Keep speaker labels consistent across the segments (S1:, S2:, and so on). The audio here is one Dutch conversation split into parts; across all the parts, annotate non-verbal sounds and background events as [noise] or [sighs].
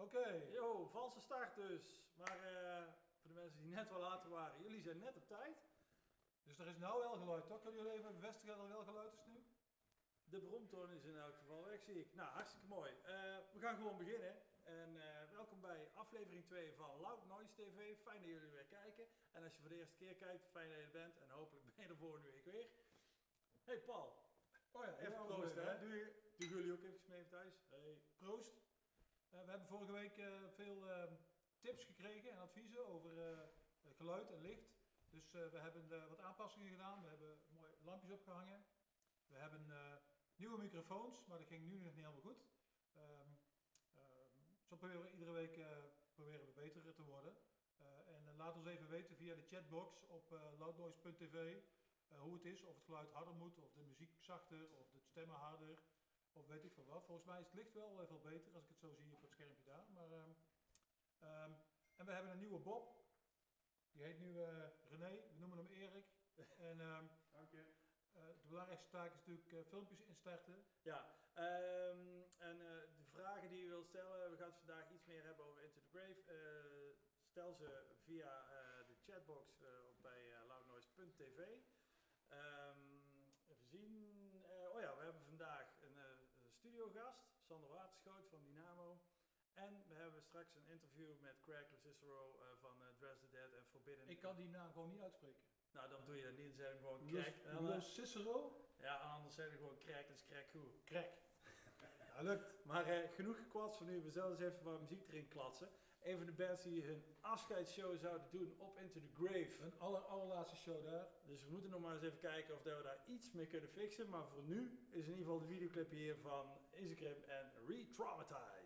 S1: Oké.
S2: Yo, valse start dus. Maar eh, voor de mensen die net wel later waren, jullie zijn net op tijd.
S1: Dus er is nou wel geluid, toch? Kunnen jullie even bevestigen dat er wel geluid is nu?
S2: De bromtoon is in elk geval weg, zie ik. Nou, hartstikke mooi. Eh, we gaan gewoon beginnen. En eh, welkom bij aflevering 2 van Loud Noise TV. Fijn dat jullie weer kijken. En als je voor de eerste keer kijkt, fijn dat je er bent. En hopelijk ben je er volgende week weer. Hey Paul,
S1: Oh ja,
S2: even proost hè. Doe, je, doen jullie ook even mee thuis? Hey.
S1: Proost. Eh, we hebben vorige week eh, veel eh, tips gekregen en adviezen over geluid en licht. Dus we hebben wat aanpassingen gedaan. We hebben mooie lampjes opgehangen. We hebben nieuwe microfoons, maar dat ging nu nog niet helemaal goed. Ehm, ehm, zo proberen we iedere week proberen we beter te worden. En laat ons even weten via de chatbox op loudnoise.tv hoe het is. Of het geluid harder moet, of de muziek zachter, of de stemmen harder. Of weet ik veel wat. Volgens mij is het licht wel eh, veel beter als ik het zo zie op het schermpje daar. Maar, ehm, ehm, en we hebben een nieuwe Bob. Die heet nu eh, René. We noemen hem Erik. [laughs] En ehm,
S2: Dank je.
S1: eh, de belangrijkste taak is natuurlijk filmpjes instarten.
S2: Ja, en de vragen die je wilt stellen, we gaan het vandaag iets meer hebben over Into the Grave. Stel ze via de chatbox op bij loudnoise.tv. Ehm, even zien. Eh, oh ja, we hebben vandaag een eh, studiogast, Sander Waterschoot van Dynamo. En we hebben straks een interview met Craig Cicero uh, van uh, Dress the Dead en Forbidden.
S1: Ik kan die naam gewoon niet uitspreken.
S2: Nou, dan doe je dat niet en zeg gewoon Craig. Eh,
S1: Los Cicero?
S2: ja, anders zeg je gewoon Craig, is Craig goed.
S1: Crack. [laughs] Ja, lukt.
S2: Maar eh, genoeg gekwats van nu. We zullen eens even wat muziek erin klatsen. Een van de bands die hun afscheidsshow zouden doen op Into the Grave.
S1: Een aller, allerlaatste show daar.
S2: Dus we moeten nog maar eens even kijken of dat we daar iets mee kunnen fixen. Maar voor nu is in ieder geval de videoclip hier van Instagram en Retraumatized.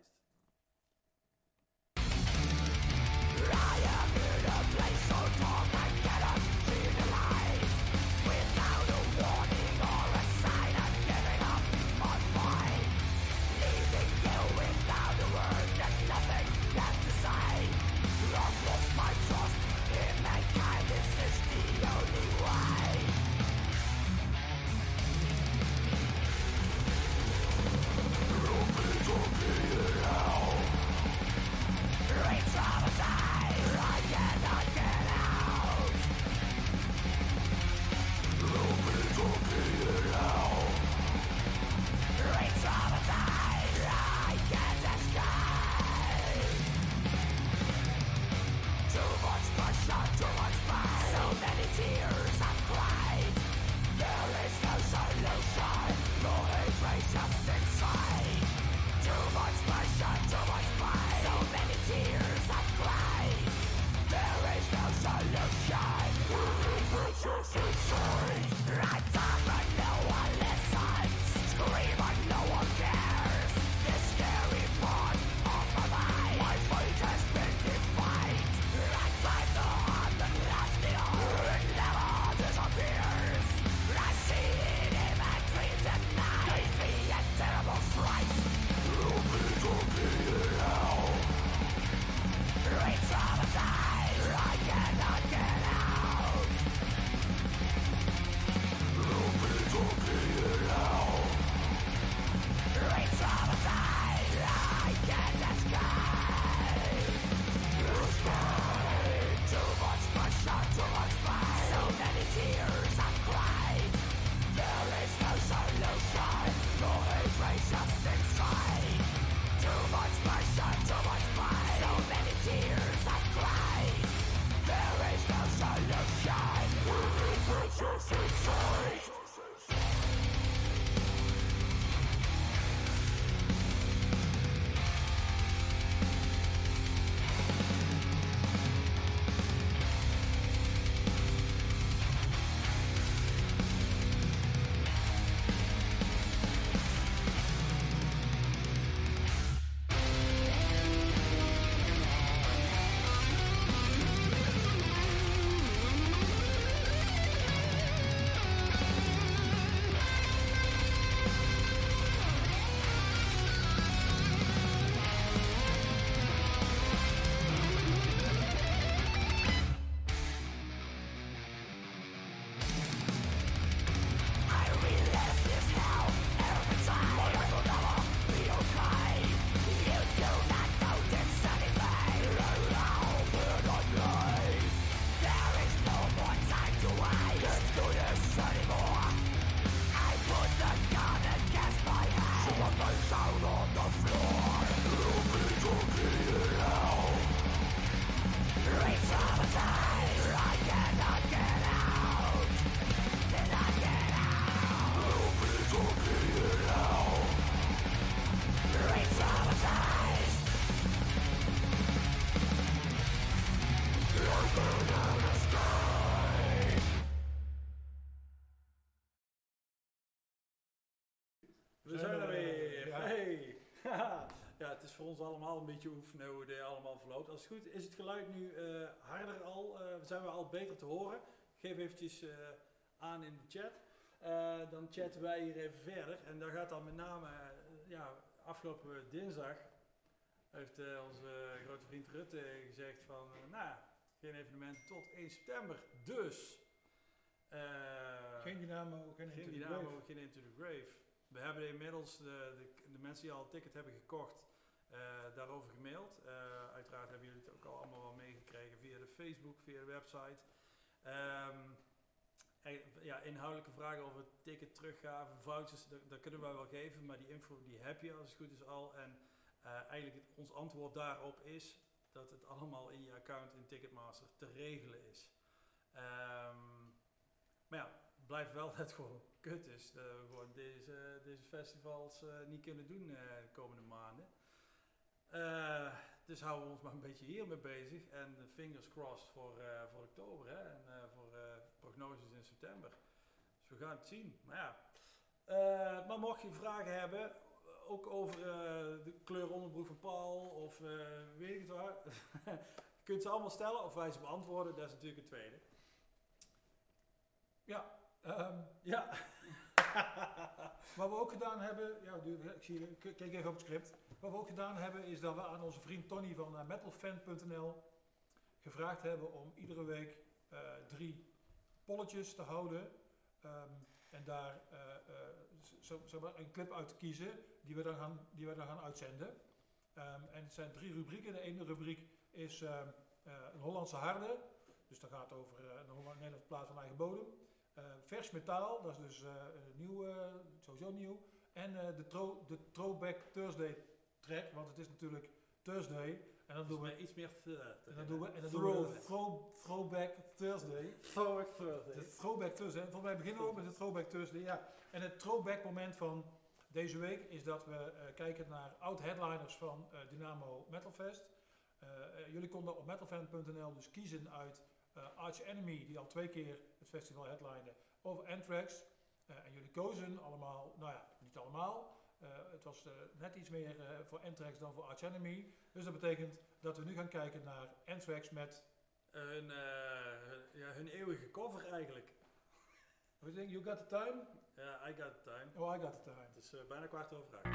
S2: Voor ons allemaal een beetje oefenen hoe dit allemaal verloopt. Als het goed is, is het geluid nu eh, harder al, eh, zijn we al beter te horen. Geef eventjes eh, aan in de chat. Dan chatten wij hier even verder. En daar gaat dan met name, ja, afgelopen dinsdag heeft onze grote vriend Rutte gezegd van, nou, geen evenementen tot 1 september. Dus,
S1: Geen Dynamo, geen,
S2: geen
S1: Into the
S2: Dynamo,
S1: Grave.
S2: geen Into the Grave. We hebben inmiddels de, de, de mensen die al een ticket hebben gekocht, daarover gemaild. Eh, uiteraard hebben jullie het ook al allemaal wel meegekregen via de Facebook, via de website. Ehm, en, ja, inhoudelijke vragen over ticket teruggaven, vouchers, dat, kunnen wij wel geven, maar die info die heb je als het goed is al. En eh, eigenlijk ons antwoord daarop is dat het allemaal in je account in Ticketmaster te regelen is. Ehm, maar ja, blijft wel [laughs] dat het gewoon kut is. Dat we gewoon deze, deze festivals eh, niet kunnen doen eh, de komende maanden. Eh, dus houden we ons maar een beetje hiermee bezig. En fingers crossed voor, eh, voor oktober hè, en eh, voor prognoses in september. Dus we gaan het zien. Maar ja, maar mocht je vragen hebben, ook over de kleur onderbroek van Paul of weet ik het waar, [laughs] je kunt ze allemaal stellen of wij ze beantwoorden. Dat is natuurlijk het tweede.
S1: Ja, ehm,
S2: Ja. [laughs]
S1: wat we ook gedaan hebben, ja, ik zie, kijk even op het script. Wat we ook gedaan hebben is dat we aan onze vriend Tony van eh, metalfan.nl gevraagd hebben om iedere week eh, drie polletjes te houden. ehm, en daar maar een clip uit te kiezen die we dan gaan, die we dan gaan uitzenden. Ehm, en het zijn drie rubrieken. De ene rubriek is ehm, eh, een Hollandse harde. Dus dat gaat over een Nederlandse plaat van eigen bodem. Vers metaal, dat is dus nieuw, sowieso nieuw. En de, de Throwback Thursday track, want het is natuurlijk Thursday. En dan doen we,
S2: iets meer flirt.
S1: en dan doen we, en dan doen we throw, Throwback Thursday.
S2: Throwback Thursday.
S1: De Throwback Thursday. En volgens mij beginnen we ook met de Throwback Thursday. Ja. En het throwback moment van deze week is dat we eh, kijken naar oud-headliners van eh, Dynamo Metalfest. Eh, eh, jullie konden op metalfan.nl dus kiezen uit eh, Arch Enemy, die al twee keer het festival headline, of Anthrax. Eh, en jullie kozen allemaal, nou ja, niet allemaal. Eh, het was eh, net iets meer eh, voor Anthrax dan voor Arch Enemy. Dus dat betekent dat we nu gaan kijken naar Anthrax met,
S2: Hun, ja, hun eeuwige cover eigenlijk.
S1: what do you think, You Got The Time?
S2: Ja, I got the time.
S1: Oh, I Got The Time.
S2: Het is bijna kwart over acht.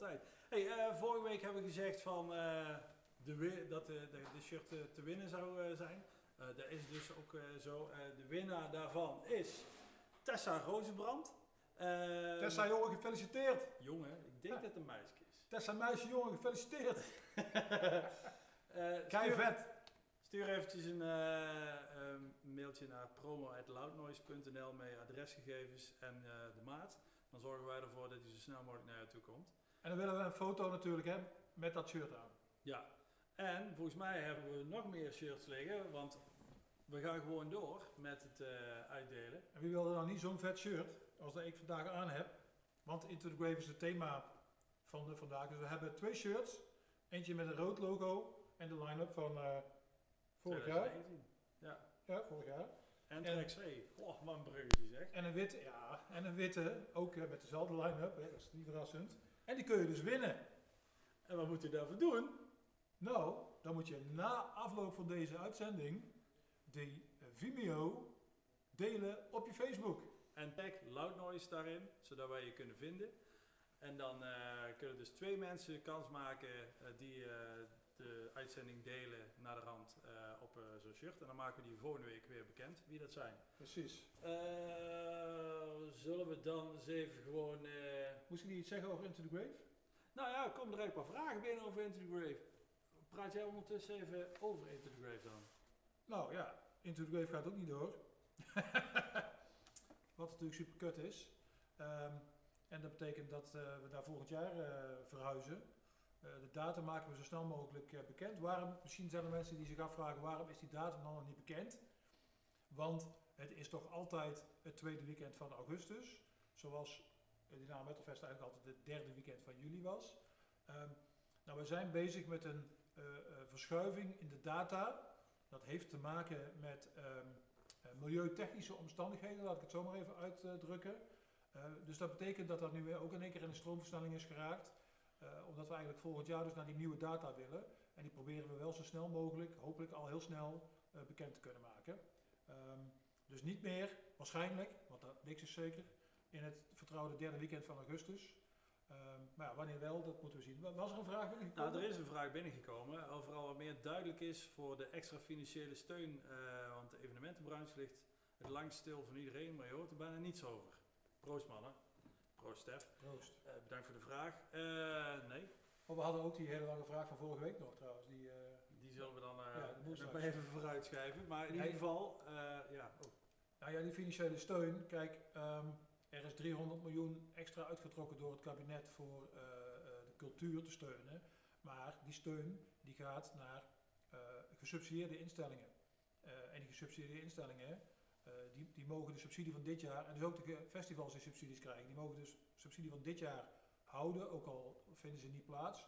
S2: Hey, eh, vorige week hebben we gezegd van, eh, de dat de, de, de shirt eh, te winnen zou zijn. Dat is dus ook zo. De winnaar daarvan is Tessa Rozenbrand. Eh,
S1: Tessa, jongen, gefeliciteerd.
S2: Jongen, ik denk
S1: Ja.
S2: dat het een meisje is.
S1: Tessa, meisje, jongen, gefeliciteerd. [laughs] Kei
S2: stuur-
S1: vet.
S2: Stuur eventjes een eh, ehm, mailtje naar promo.loudnoise.nl met je adresgegevens en de maat. Dan zorgen wij ervoor dat hij zo snel mogelijk naar je toe komt.
S1: En dan willen we een foto natuurlijk hebben met dat shirt aan.
S2: Ja, en volgens mij hebben we nog meer shirts liggen, want we gaan gewoon door met het eh, uitdelen.
S1: En wie wil er nou niet zo'n vet shirt als dat ik vandaag aan heb? Want Into the Grave is het thema van de vandaag. Dus we hebben twee shirts. Eentje met een rood logo en de line-up van eh, vorig jaar.
S2: 2019. Ja,
S1: Ja, vorig jaar.
S2: en Track C. Oh, een bruggetje zeg.
S1: En een witte, ja, en een witte, ook eh, met dezelfde line-up. Dat is niet verrassend. En die kun je dus winnen.
S2: En wat moet je daarvoor doen?
S1: Nou, dan moet je na afloop van deze uitzending die Vimeo delen op je Facebook.
S2: En tag Loud Noise daarin, zodat wij je kunnen vinden. En dan eh, kunnen dus twee mensen kans maken eh, die eh, de uitzending delen naar de rand eh, op eh, zo'n shirt. En dan maken we die volgende week weer bekend wie dat zijn.
S1: Precies.
S2: Eh, zullen we dan eens even gewoon...
S1: Moest ik niet iets zeggen over Into the Grave?
S2: nou ja, er komen er eigenlijk een paar vragen binnen over Into the Grave. Praat jij ondertussen even over Into the Grave dan?
S1: Nou ja, Into the Grave gaat ook niet door. [laughs] Wat natuurlijk super kut is. Ehm, en dat betekent dat we daar volgend jaar verhuizen. Eh, de datum maken we zo snel mogelijk eh, bekend. Waarom, misschien zijn er mensen die zich afvragen waarom is die datum dan nog niet bekend? Want het is toch altijd het tweede weekend van augustus. Zoals uh, Dynamo Metalfest eigenlijk altijd het derde weekend van juli was. Ehm, nou, we zijn bezig met een eh, verschuiving in de data. Dat heeft te maken met eh, milieutechnische omstandigheden, laat ik het zo maar even uitdrukken. Dus dat betekent dat dat nu weer ook in één keer in een stroomversnelling is geraakt. Eh, omdat we eigenlijk volgend jaar dus naar die nieuwe data willen. En die proberen we wel zo snel mogelijk, hopelijk al heel snel, eh, bekend te kunnen maken. Ehm, dus niet meer, waarschijnlijk, want dat, niks is zeker, in het vertrouwde derde weekend van augustus. Ehm, maar ja, wanneer wel, dat moeten we zien. Wa- Was er een vraag binnengekomen?
S2: Nou, er is een vraag binnengekomen. Overal wat meer duidelijk is voor de extra financiële steun. eh, want de evenementenbranche ligt het langst stil van iedereen, maar je hoort er bijna niets over. Proost mannen. Proost Stef.
S1: Proost.
S2: Eh, bedankt voor de vraag. Eh, nee,
S1: Maar we hadden ook die hele lange vraag van vorige week nog trouwens. Die, eh,
S2: die zullen we dan
S1: Ja,
S2: maar even vooruitschuiven. Maar in ieder geval, ja. Oh.
S1: Nou ja, die financiële steun. Kijk, ehm, er is 300 miljoen extra uitgetrokken door het kabinet voor de cultuur te steunen. Maar die steun die gaat naar eh, gesubsidieerde instellingen. Eh, en die gesubsidieerde instellingen, die, die mogen de subsidie van dit jaar, en dus ook de festivals die subsidies krijgen, die mogen dus subsidie van dit jaar houden, ook al vinden ze niet plaats.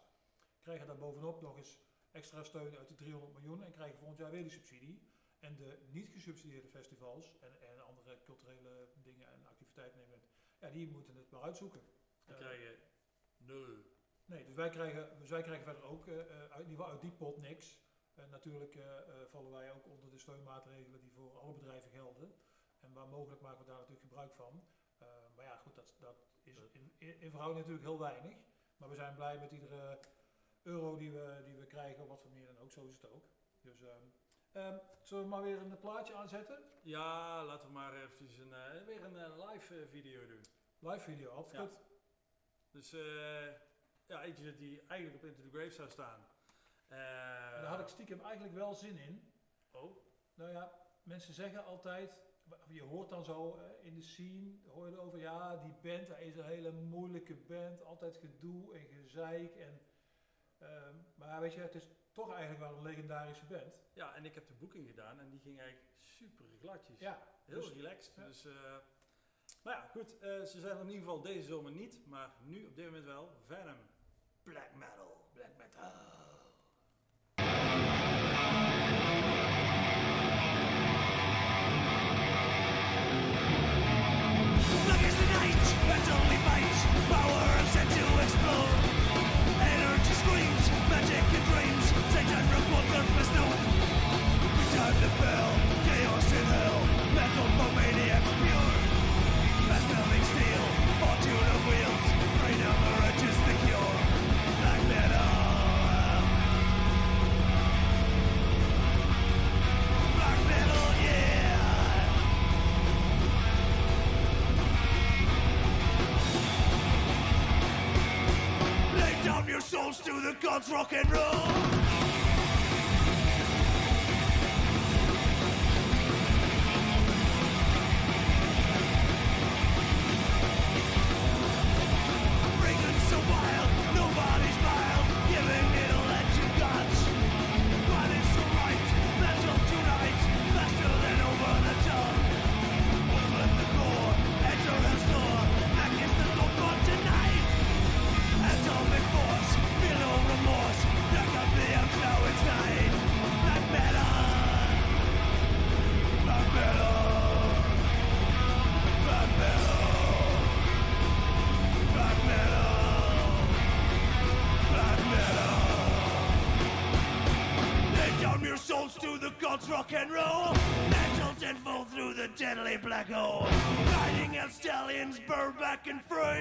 S1: Krijgen daar bovenop nog eens extra steun uit de 300 miljoen en krijgen volgend jaar weer die subsidie. En de niet gesubsidieerde festivals en, en andere culturele dingen en activiteiten, ja, die moeten het maar uitzoeken.
S2: Dan
S1: Eh,
S2: krijg je nul.
S1: Nee, dus wij krijgen, dus wij krijgen verder ook, eh, eh, uit, in ieder geval uit die pot niks. En natuurlijk eh, eh, vallen wij ook onder de steunmaatregelen die voor alle bedrijven gelden. En waar mogelijk maken we daar natuurlijk gebruik van. Eh, maar ja, goed, dat, dat is in, in, in verhouding natuurlijk heel weinig. Maar we zijn blij met iedere euro die we, die we krijgen, wat voor meer dan ook, zo is het ook. Dus, ehm, ehm, zullen we maar weer een plaatje aanzetten?
S2: Ja, laten we maar eventjes een, eh, weer een eh, live eh, video doen.
S1: Live video, altijd
S2: Ja.
S1: goed.
S2: Dus eh, ja, eentje die eigenlijk op Into the Grave zou staan. Eh,
S1: daar had ik stiekem eigenlijk wel zin in.
S2: Oh,
S1: Nou ja, mensen zeggen altijd, je hoort dan zo eh, in de scene, hoor je erover, ja, die band, dat is een hele moeilijke band, altijd gedoe en gezeik. En, ehm, maar weet je, het is toch eigenlijk wel een legendarische band.
S2: ja, en ik heb de boeking gedaan en die ging eigenlijk super gladjes.
S1: Ja,
S2: Heel
S1: dus-
S2: relaxed.
S1: ja.
S2: Dus, eh, maar ja, goed. eh, ze zijn er in ieder geval deze zomer niet, maar nu op dit moment wel. Venom. Black metal.
S1: black metal.
S3: Deadly black hole. Riding out stallions, back and free.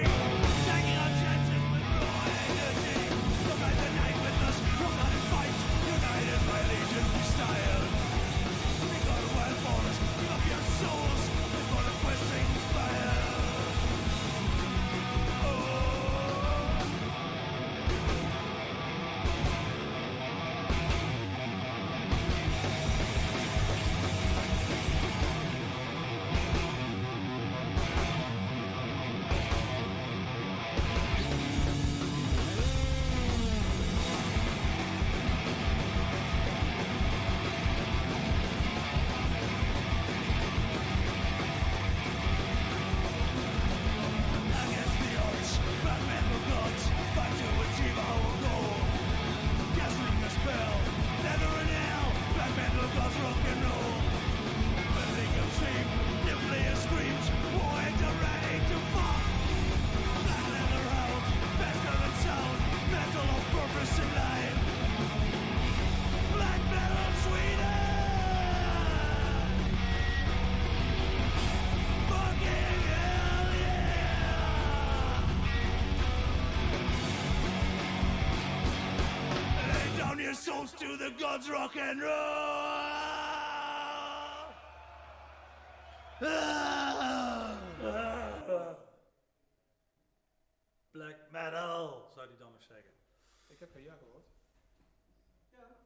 S3: To the gods rock and roll! Black metal,
S2: zou hij dan nog zeggen.
S1: Ik heb geen ja gehoord.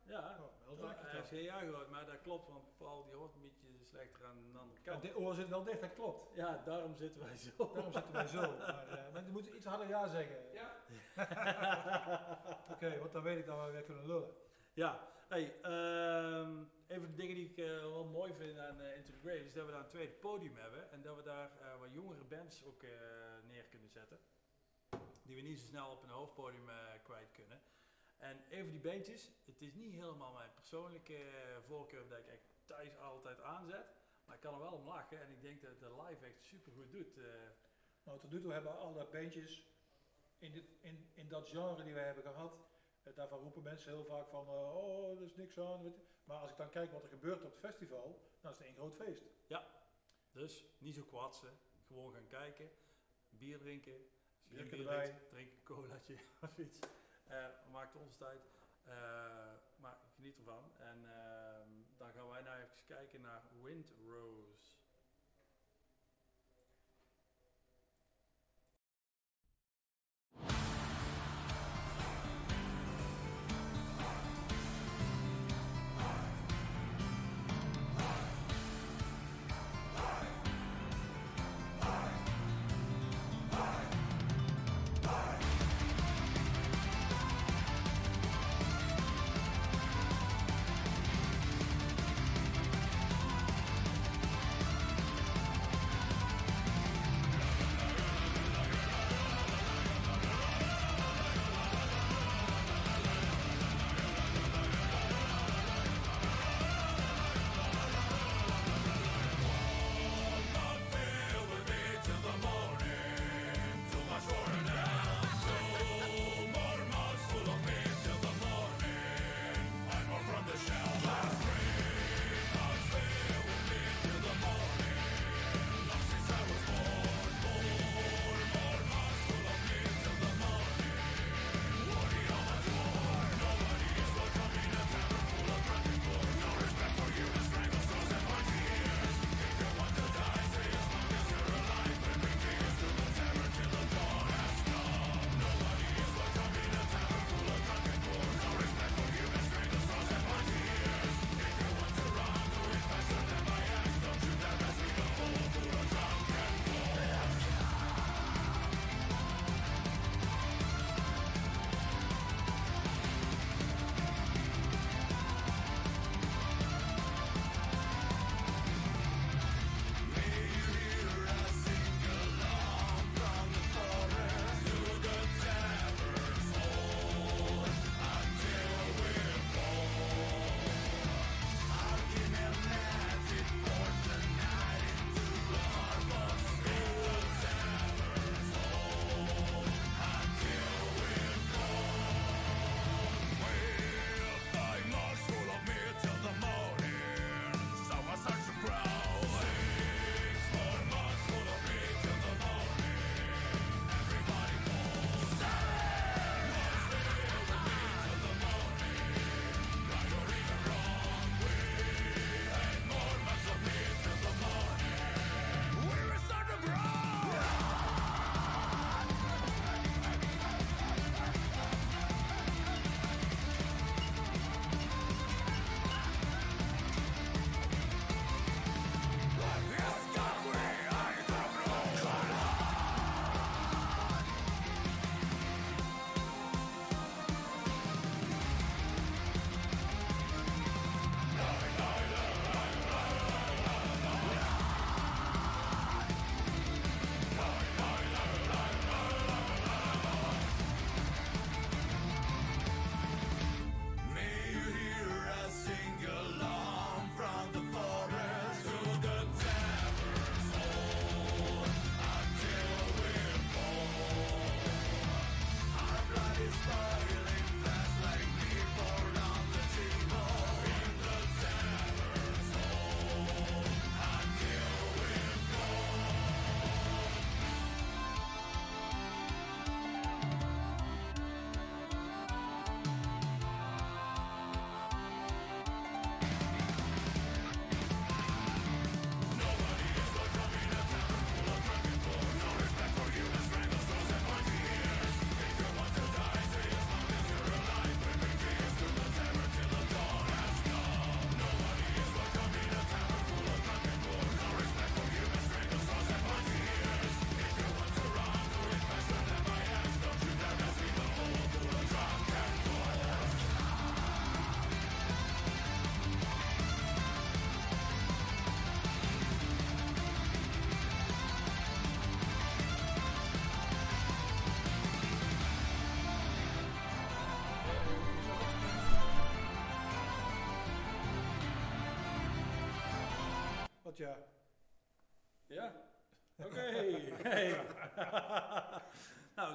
S2: Ja,
S1: Oh, wel
S2: hij heeft geen ja gehoord, maar dat klopt, want Paul die hoort een beetje slechter aan de andere
S1: Ja,
S2: kant.
S1: dit oor zit wel dicht, dat klopt.
S2: Ja, daarom zitten wij zo.
S1: Daarom zitten wij zo. [laughs] Maar, eh, maar je moet iets harder ja zeggen.
S4: Ja. [laughs]
S1: Oké, want dan weet ik dat we weer kunnen lullen.
S2: Ja, hey, ehm, een van de dingen die ik eh, wel mooi vind aan eh, Into the Grave is dat we daar een tweede podium hebben en dat we daar eh, wat jongere bands ook eh, neer kunnen zetten. Die we niet zo snel op een hoofdpodium eh, kwijt kunnen. En een van die bandjes, het is niet helemaal mijn persoonlijke eh, voorkeur dat ik echt thuis altijd aanzet, maar ik kan er wel om lachen en ik denk dat de live echt super goed doet. eh.
S1: Nou, tot nu toe hebben alle bandjes in, dit, in, in dat genre die wij hebben gehad, eh, daarvan roepen mensen heel vaak van, eh, oh, er is niks aan. Maar als ik dan kijk wat er gebeurt op het festival, dan is het één groot feest.
S2: Dus niet zo kwatsen, gewoon gaan kijken, bier drinken. Als geen
S1: Bier
S2: drinkt, drink een colaatje [laughs] of iets. Eh, maakt ons tijd. Eh, maar geniet ervan. En ehm, dan gaan wij nou even kijken naar Windrose.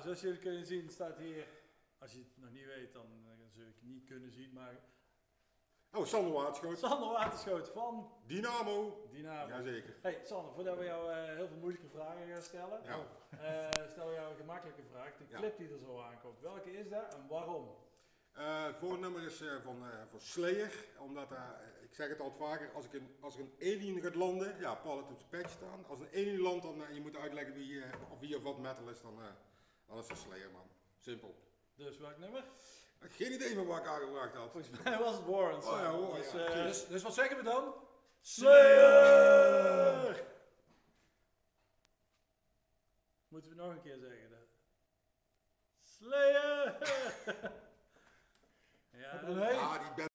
S2: Nou, zoals jullie kunnen zien staat hier, als je het nog niet weet, dan eh, zul je het niet kunnen zien, maar
S4: Oh, Sander Waterschoot.
S2: Sander Waterschoot van
S4: Dynamo.
S2: Dynamo.
S4: Jazeker.
S2: Hey Sander, voordat we jou eh, heel veel moeilijke vragen gaan stellen,
S4: Ja.
S2: eh, stel we jou een gemakkelijke vraag. De
S4: Ja.
S2: clip die er zo aankomt, welke is dat en waarom?
S4: Het voornummer is van, van Slayer, omdat ik zeg het altijd vaker, als, ik een, als er een alien gaat landen, ja, Paul heeft op zijn patch staan. Als een alien landt dan, je moet uitleggen wie, of wie of wat metal is, dan, dan is Slayer man. Simpel.
S2: Dus welk nummer?
S4: Geen idee meer waar ik aangebracht had.
S2: Volgens mij was het Warren.
S4: Oh ja,
S2: Dus,
S4: ja.
S2: eh,
S1: Dus, dus wat zeggen we dan?
S2: Slayer! Moeten we nog een keer zeggen dat? Slayer! [laughs] Ja,
S4: die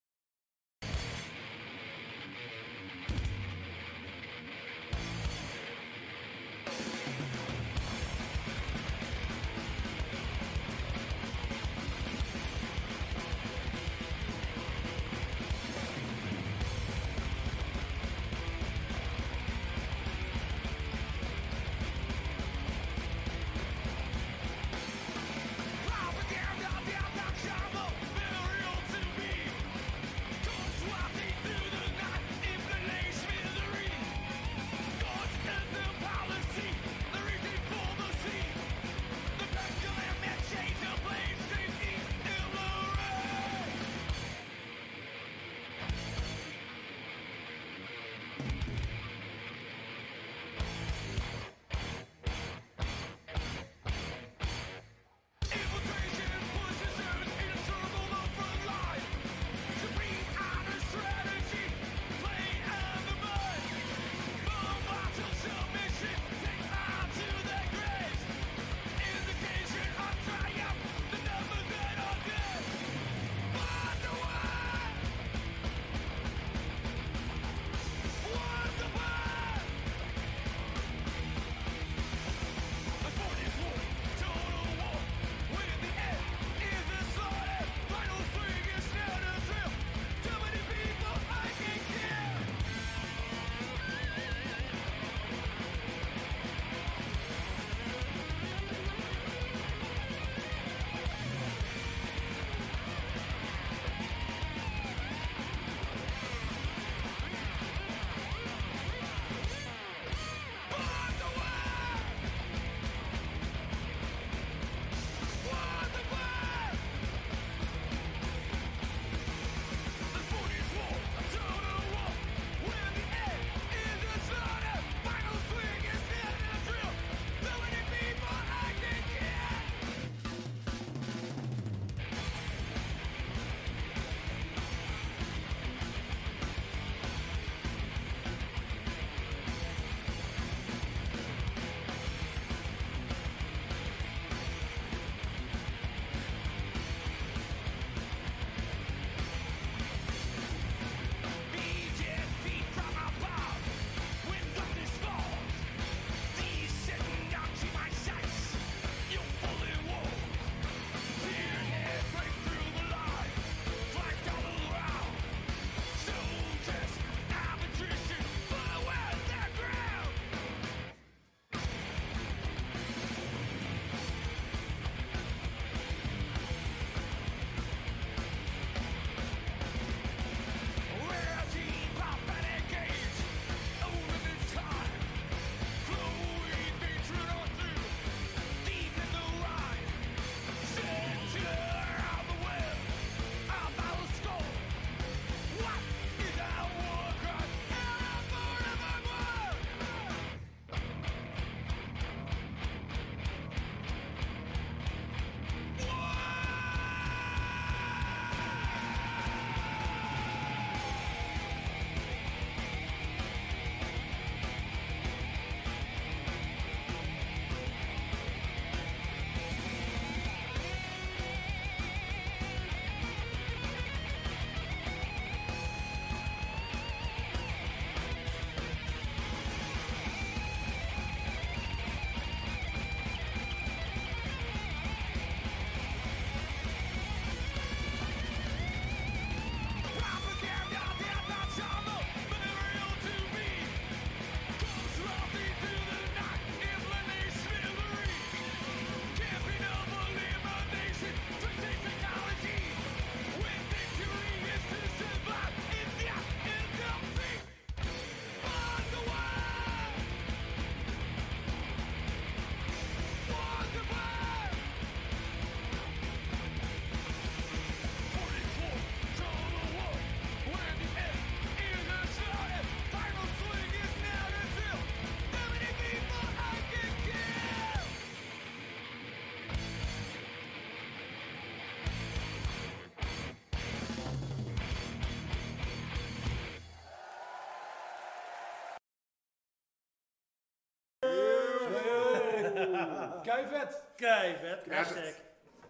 S1: kei vet.
S2: Kei vet,
S4: Ja,
S2: hashtag.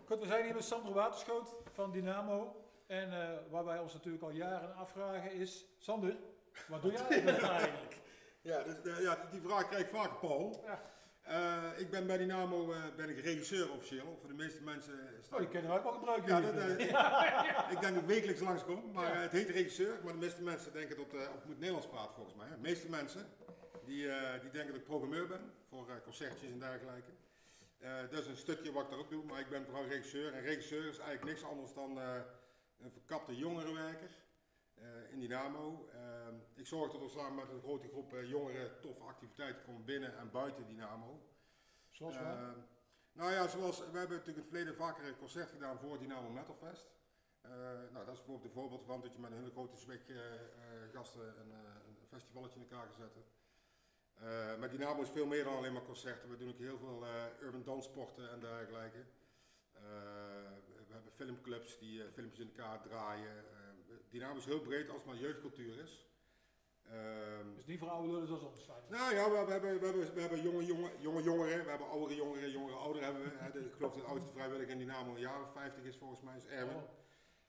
S1: Goed, we zijn hier met Sander Waterschoot van Dynamo. En eh, waar wij ons natuurlijk al jaren afvragen is... Sander, wat doe jij [laughs] eigenlijk?
S2: eigenlijk.
S4: Ja, dus, eh, ja, die- vraag krijg ik vaker, Paul.
S1: Ja.
S4: Eh, ik ben bij Dynamo eh, ben ik regisseur officieel. Voor de meeste mensen
S1: Oh, die kunnen wij ook wel gebruiken.
S4: Ja, dat, eh, [laughs] ik denk dat ik wekelijks langskom, maar
S1: Ja.
S4: eh, het heet regisseur. Maar de meeste mensen denken dat, eh, of ik moet Nederlands praten volgens mij. hè. De meeste mensen die, eh, die denken dat ik programmeur ben voor eh, concertjes en dergelijke. Eh, dat is een stukje wat ik daar ook doe, maar ik ben vooral regisseur. En regisseur is eigenlijk niks anders dan eh, een verkapte jongerenwerker eh, in Dynamo. Ik zorg dat we samen met een grote groep jongeren toffe activiteiten komen binnen en buiten Dynamo.
S1: Zoals?
S4: Eh, nou ja, zoals, we hebben natuurlijk in het verleden vaker een concert gedaan voor Dynamo Metal Fest. Nou, dat is bijvoorbeeld een voorbeeld van dat je met een hele grote zwik gasten een, een festivaletje in elkaar kan zetten. Eh, met Dynamo is veel meer dan alleen maar concerten. We doen ook heel veel eh, urban danssporten en dergelijke. Eh, we hebben filmclubs die filmpjes in elkaar draaien. Dynamo is heel breed als het maar jeugdcultuur is. Ehm,
S1: Dus niet voor oude lullen zoals ons zijn.
S4: nou ja, we, we hebben, we hebben, we hebben jonge, jonge, jonge jongeren, we hebben oudere jongeren, jongere ouderen hebben we. Hè, de- ik geloof dat de oudste vrijwilliger in Dynamo een jaar of 50 is volgens mij, is Erwin.
S1: Oh,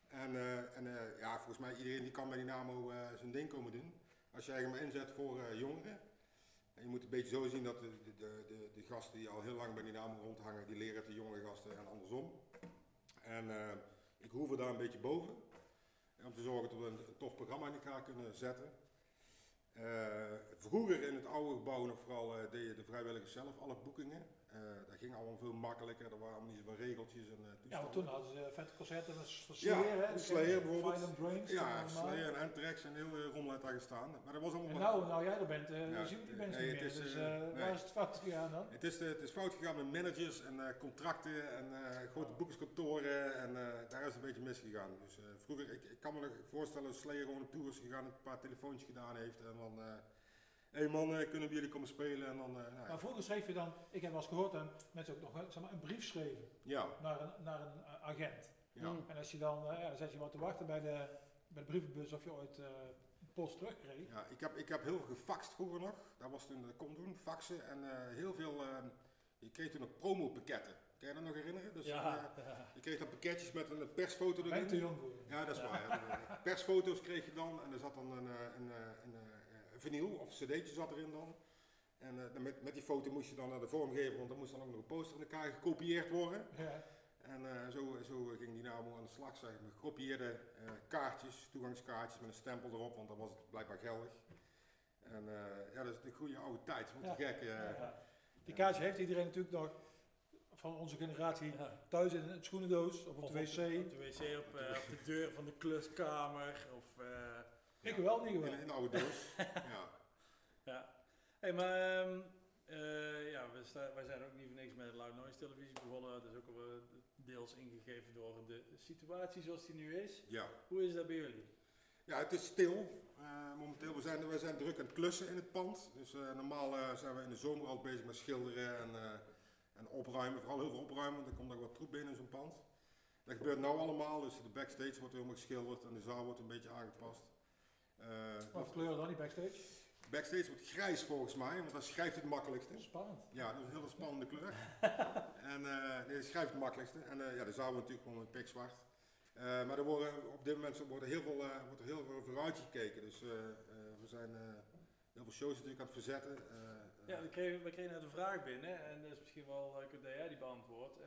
S4: En, en ja, volgens mij iedereen die kan bij Dynamo zijn ding komen doen. Als je eigenlijk maar inzet voor jongeren. Je moet een beetje zo zien dat de, de, de, de, gasten die al heel lang bij Dynamo rondhangen, die leren het de jonge gasten en andersom. En eh, ik hoef er daar een beetje boven. Om te zorgen dat we een, tof programma in elkaar kunnen zetten. Eh, vroeger in het oude gebouw nog vooral eh, deden de vrijwilligers zelf alle boekingen. Eh, dat ging allemaal veel makkelijker. Er waren allemaal niet zoveel regeltjes en eh,
S1: Ja, want toen hadden ze vette concerten van van
S4: Ja,
S1: Slayer, hè?
S4: Slayer bijvoorbeeld.
S1: Brains.
S4: Ja. Slayer en Anthrax en heel veel rommel daar gestaan. Maar dat was allemaal
S1: En nou, nou jij er bent, eh
S4: Ja,
S1: zien we die mensen
S4: nee,
S1: niet meer.
S4: is,
S1: dus
S4: eh,
S1: eh,
S4: nee.
S1: waar is het fout gegaan dan?
S4: Het is, eh, het is fout gegaan met managers en eh, contracten en eh, grote boekerskantoren en eh, daar is het een beetje misgegaan. Dus eh, vroeger, ik, ik kan me nog voorstellen dat Slayer gewoon tour is gegaan en een paar telefoontjes gedaan heeft en dan... Hé man, eh, kunnen jullie komen spelen? En dan, eh, nou, ja.
S1: Maar vroeger schreef je dan, ik heb wel eens gehoord dat mensen ook nog zeg maar, een brief schreven
S4: ja,
S1: naar een, naar een eh, agent.
S4: ja.
S2: Mm.
S1: En als je dan, eh, ja, dan zat je wat te wachten bij de, bij de brievenbus of je ooit eh, post terugkreeg.
S4: Ja, ik heb, ik heb heel veel gefaxt vroeger nog. Dat was toen, dat kon doen, faxen. En eh, heel veel, eh, je kreeg toen ook promopakketten. Kan je dat nog herinneren? Dus,
S2: Ja,
S4: je kreeg dan pakketjes met een persfoto
S1: Ben ik te
S4: erin.
S1: jong voor.
S4: Ja, dat is waar. ja. [laughs] Persfoto's kreeg je dan en er zat dan een, een, eh, een, eh, een vinyl of cd'tje zat erin dan. En eh, met, met die foto moest je dan naar de vormgever, want dan moest dan ook nog een poster in elkaar gekopieerd worden.
S1: Ja.
S4: En eh, zo, zo ging Dynamo aan de slag, zeg maar. Gekopieerde eh, kaartjes, toegangskaartjes met een stempel erop, want dan was het blijkbaar geldig. En eh, ja, dat is de goede oude tijd. Wat te
S1: Ja.
S4: gek. eh.
S2: ja.
S1: Die kaartje heeft iedereen natuurlijk nog van onze generatie
S2: Ja.
S1: thuis in een schoenendoos of op
S2: Of
S1: de wc.
S2: Op de wc, op, eh, op de deur van de kluskamer. Of,
S1: Ik wel niet
S4: In,
S1: gewoon.
S4: in een oude doos. [laughs] ja.
S2: ja. Hey, maar ehm, eh, ja, we sta- wij zijn ook niet voor niks met Loud Noise televisie begonnen. Dat is ook al eh, deels ingegeven door de situatie zoals die nu is.
S4: ja.
S2: Hoe is dat bij jullie?
S4: Ja, het is stil. Eh, momenteel, we zijn, we zijn druk aan het klussen in het pand. Dus eh, normaal eh, zijn we in de zomer al bezig met schilderen en, eh, en opruimen. Vooral heel veel opruimen, want er komt nog wat troep binnen in zo'n pand. Dat gebeurt nou allemaal, dus de backstage wordt helemaal geschilderd en de zaal wordt een beetje aangepast. Eh,
S1: Wat voor kleuren dan die backstage?
S4: backstage wordt grijs volgens mij, want dat schrijft het makkelijkste.
S1: Spannend.
S4: Ja, dat is een hele spannende kleur. [laughs] en eh nee, dat schrijft het makkelijkste. En eh, ja, de zaal wordt natuurlijk gewoon pikzwart. Eh maar er worden, op dit moment worden heel veel, eh, wordt er heel veel vooruit gekeken. Dus eh, eh, we zijn eh, heel veel shows natuurlijk aan het verzetten.
S2: Ja, we kregen, we kregen net een vraag binnen en dat is misschien wel leuk dat jij die beantwoordt.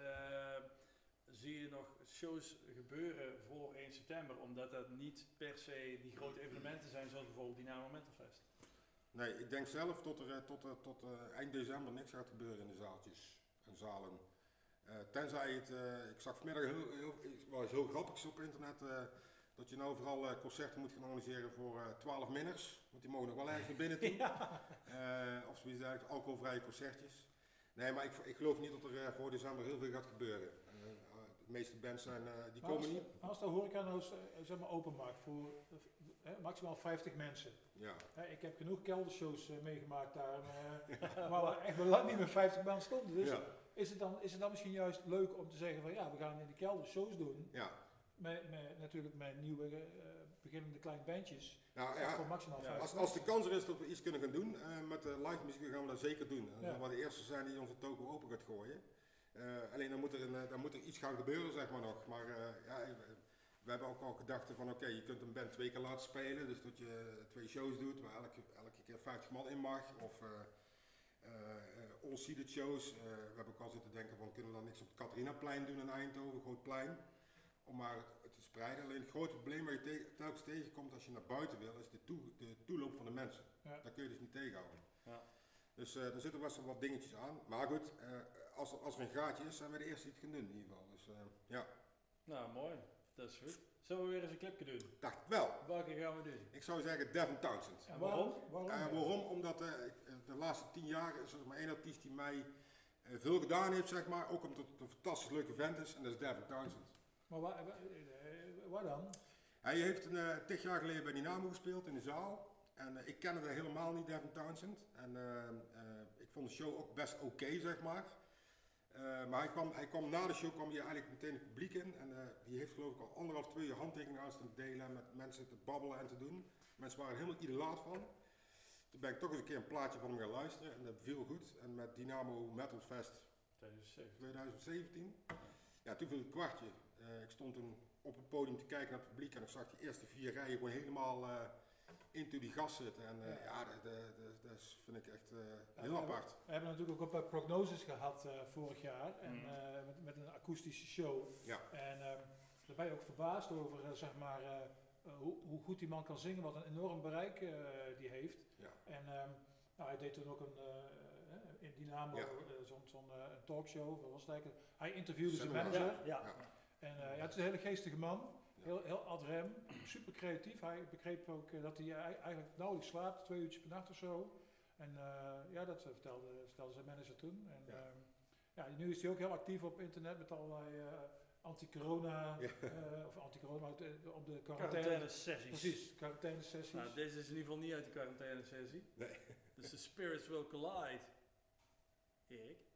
S2: Eh, zie je nog shows gebeuren voor 1 september, omdat dat niet per se die grote evenementen zijn zoals bijvoorbeeld Dynamo Mental Fest?
S4: Nee, ik denk zelf tot er eh, tot, eh, tot eh, eind december niks gaat gebeuren in de zaaltjes en zalen. Eh, tenzij het, eh, ik zag vanmiddag heel, eens heel grappigs op internet, eh, dat je nou vooral eh, concerten moet gaan organiseren voor eh 12 minners. Want die mogen nog wel ergens naar binnen toe. [laughs] Eh, of zoiets dergelijks, alcoholvrije concertjes. Nee, maar ik, ik geloof niet dat er eh, voor december heel veel gaat gebeuren. De meeste bands zijn, eh, die
S1: Maar
S4: komen
S1: als,
S4: niet.
S1: als de horeca nou eh, zeg maar open maakt voor eh, maximaal 50 mensen.
S4: Ja.
S1: Hè, ik heb genoeg keldershows meegemaakt daar, eh, [laughs] waar we echt wel lang niet met 50 man stonden. Dus
S4: ja,
S1: is, het dan, is het dan misschien juist leuk om te zeggen van ja, we gaan in de kelder shows doen.
S4: ja.
S1: Met, met, natuurlijk met nieuwe eh, beginnende kleine bandjes.
S4: Nou, ja,
S1: voor maximaal
S2: Ja,
S1: 50
S4: Als, als de kans er is dat we iets kunnen gaan doen eh, met de live muziek, gaan we dat zeker doen. En dan
S1: Ja.
S4: we de eerste zijn die onze toko open gaat gooien. Eh, alleen dan moet, er een, eh, dan moet er iets gaan gebeuren, zeg maar nog. Maar eh, ja, we hebben ook al gedacht van oké, je kunt een band twee keer laten spelen. Dus dat je twee shows doet waar elke, elke keer 50 man in mag. Of all-seated shows. We hebben ook al zitten denken van kunnen we dan niks op het Catharinaplein doen in Eindhoven, groot plein. Om maar te spreiden. Alleen het grote probleem waar je te- telkens tegenkomt als je naar buiten wil, is de, toe, de toeloop van de mensen.
S1: Ja.
S4: Daar kun je dus niet tegenhouden.
S2: Ja.
S4: Dus eh er zitten best wel wat dingetjes aan. Maar goed, als, er, als er een gaatje is, zijn we de eerste die het gaan doen in ieder geval. Dus eh, ja,
S2: Nou, mooi. Dat is goed. Zullen we weer eens een clipje doen?
S4: dacht wel.
S2: Welke gaan we doen?
S4: Ik zou zeggen Devin Townsend.
S1: En
S2: waarom?
S1: Waarom?
S4: Eh, waarom? Omdat eh, de laatste tien jaar is er maar één artiest die mij eh, veel gedaan heeft, zeg maar. Ook omdat het een fantastisch leuke vent is. En dat is Devin Townsend.
S1: Maar waar, waar, waar dan?
S4: Hij heeft een, eh, tig jaar geleden bij Dynamo gespeeld in de zaal. En eh, ik kende hem helemaal niet, Devin Townsend. En ik vond de show ook best oké, zeg maar. Eh, maar hij kwam, hij kwam na de show kwam hij eigenlijk meteen het publiek in. En eh, die heeft geloof ik al anderhalf, twee uur handtekeningen aan te delen. en Met mensen te babbelen en te doen. Mensen waren er helemaal idolaat van. Toen ben ik toch eens een keer een plaatje van hem gaan luisteren. En dat viel goed. En met Dynamo Metal Fest
S2: 2007.
S4: 2017. Ja, toen viel het kwartje. Eh, ik stond toen op het podium te kijken naar het publiek en ik zag die eerste vier rijen gewoon helemaal into die gas zitten. En eh, ja, dat, dat, dat, dat is- vind ik echt eh, heel apart.
S1: We hebben natuurlijk ook op uh, Prognosis gehad eh, vorig jaar. En, eh, met, met een akoestische show.
S4: Ja.
S1: En ehm, daar ben je ook verbaasd over eh, zeg maar, eh, eh, hoe, hoe goed die man kan zingen, wat een enorm bereik eh, die heeft.
S4: Ja.
S1: En ehm, nou, hij deed toen ook een, eh, eh, in Dynamo
S4: Ja.
S1: eh, zo'n zo'n, eh, een talkshow. Wat was het eigenlijk? Hij interviewde zijn manager.
S2: Ja, ja.
S4: Ja.
S1: En eh, ja, het is een hele geestige man. Heel, heel ad rem, super creatief. Hij begreep ook eh, dat hij eigenlijk nauwelijks slaapt, twee uurtjes per nacht of zo. En eh, ja, dat eh, vertelde, vertelde zijn manager toen. En
S4: Ja.
S1: ja. ja, nu is hij ook heel actief op internet met allerlei eh, anti-corona,
S4: Ja.
S1: eh, of anti-corona, op de quarantaine.
S2: Quarantaine sessies.
S1: Precies, quarantaine sessies.
S2: Nou, deze is in ieder geval niet uit de quarantaine sessie.
S4: Nee.
S2: Dus de spirits will collide. Erik?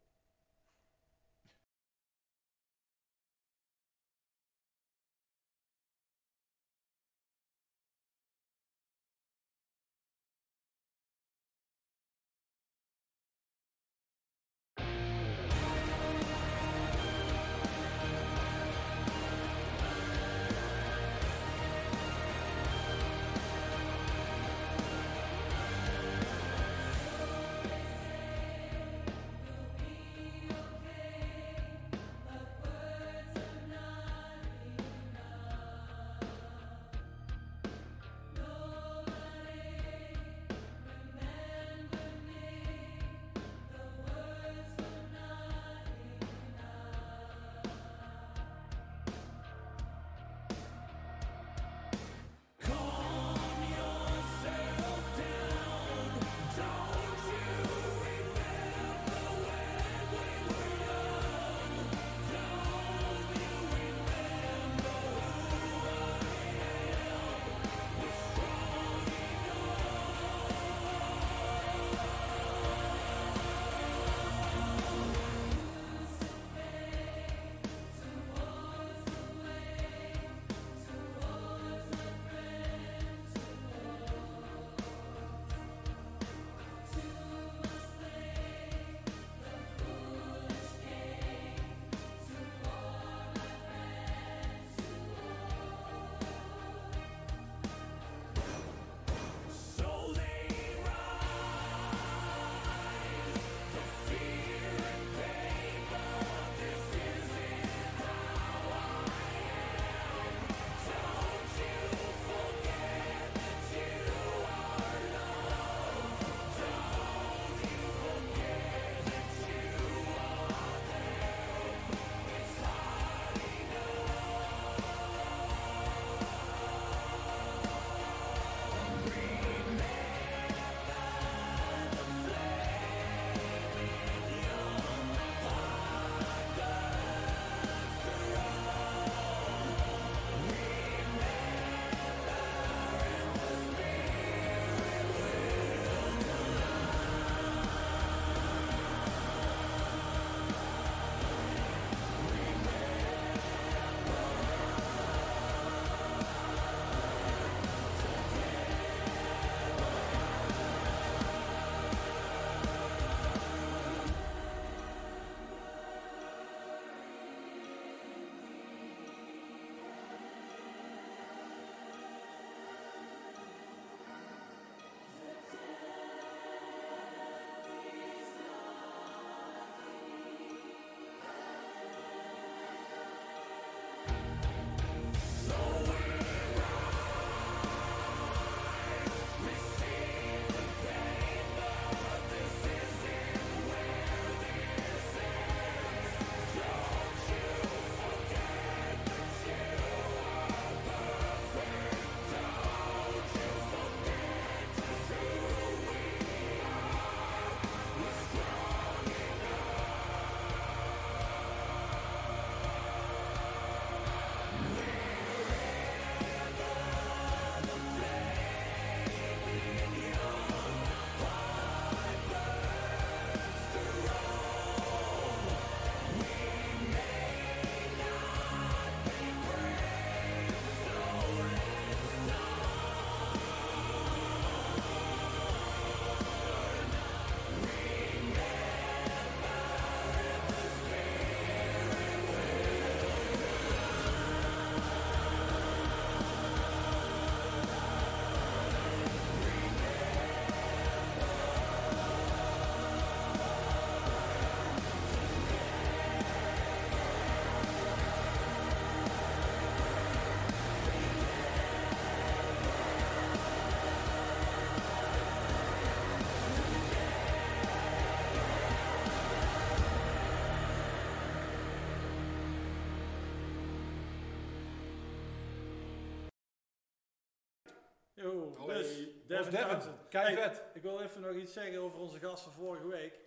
S2: Oh, dus Devin
S1: Devin. Kei
S2: Hey,
S1: vet.
S2: Ik wil even nog iets zeggen over onze gast van vorige week.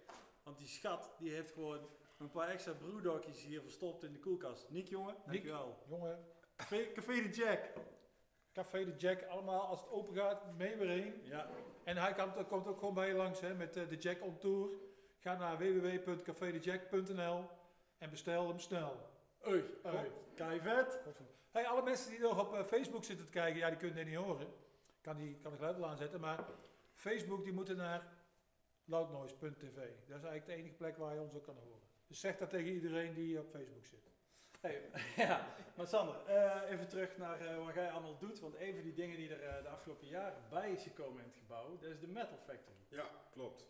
S2: Want die schat die heeft gewoon een paar extra broedokjes hier verstopt in de koelkast. Niek jongen, dankjewel.
S1: Jongen,
S2: Café, Café de Jack.
S1: Café de Jack, allemaal als het open gaat, mee weer heen.
S2: Ja,
S1: En hij kan, komt ook gewoon bij je langs hè, met eh, de Jack on Tour. Ga naar www.cafedejack.nl en bestel hem snel.
S2: Oei,
S1: Oei.
S2: kei vet.
S1: Hey, alle mensen die nog op eh, Facebook zitten te kijken, ja, die kunnen dit niet horen. Kan, die, kan de geluid wel aanzetten, maar Facebook die moeten naar loudnoise.tv. Dat is eigenlijk de enige plek waar je ons ook kan horen. Dus zeg dat tegen iedereen die op Facebook zit.
S2: Hey, [laughs] ja, maar Sander, eh, even terug naar eh, wat jij allemaal doet. Want een van die dingen die er eh, de afgelopen jaren bij is gekomen in het gebouw, dat is de Metal Factory.
S4: Ja, klopt.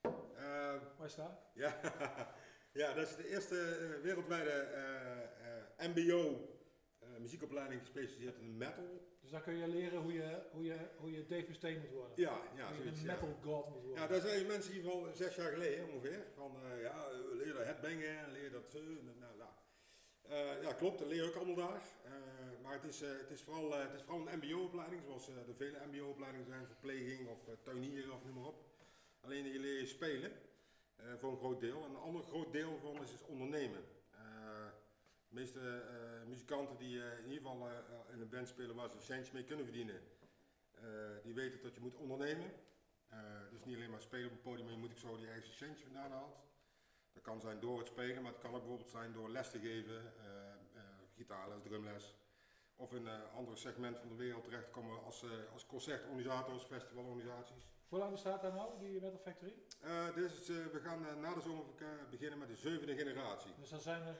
S4: Eh,
S1: Waar staat? [laughs]
S4: ja, [laughs] ja, dat is de eerste wereldwijde eh, eh, MBO muziekopleiding gespecialiseerd in metal.
S1: Dus dan kun je leren hoe je, hoe je, hoe je Dave Mustaine moet worden.
S4: Ja, ja,
S1: hoe je
S4: zoiets.
S1: een
S4: Ja.
S1: metal god moet worden.
S4: Ja, daar zijn mensen ieder geval zes jaar geleden ongeveer. Van eh, ja, eh, leer dat headbangen, leer dat zo. Nou, nou, nou. Eh, ja, klopt, dat leer je ook allemaal daar. Eh, maar het is, eh, het, is vooral, eh, het is vooral een MBO-opleiding, zoals eh, de vele MBO-opleidingen zijn, verpleging of tuinieren of noem maar op. Alleen je leer je spelen, eh, voor een groot deel. En een ander groot deel van is, is ondernemen. Eh, de meeste eh, muzikanten die eh, in ieder geval eh, in een band spelen waar ze centjes mee kunnen verdienen, eh, die weten dat je moet ondernemen. Eh, dus niet alleen maar spelen op een podium, maar je moet ook zo die eigen centje vandaan haalt. Dat kan zijn door het spelen, maar het kan ook bijvoorbeeld zijn door les te geven, eh, eh, gitaarles, drumles. Of in een ander segment van de wereld terechtkomen als, eh, als concertorganisators, festivalorganisaties.
S1: Hoe lang bestaat dat nou, die Metal Factory?
S4: Eh, dus eh, we gaan eh, na de zomer beginnen met de zevende generatie.
S1: Dus dan zijn er,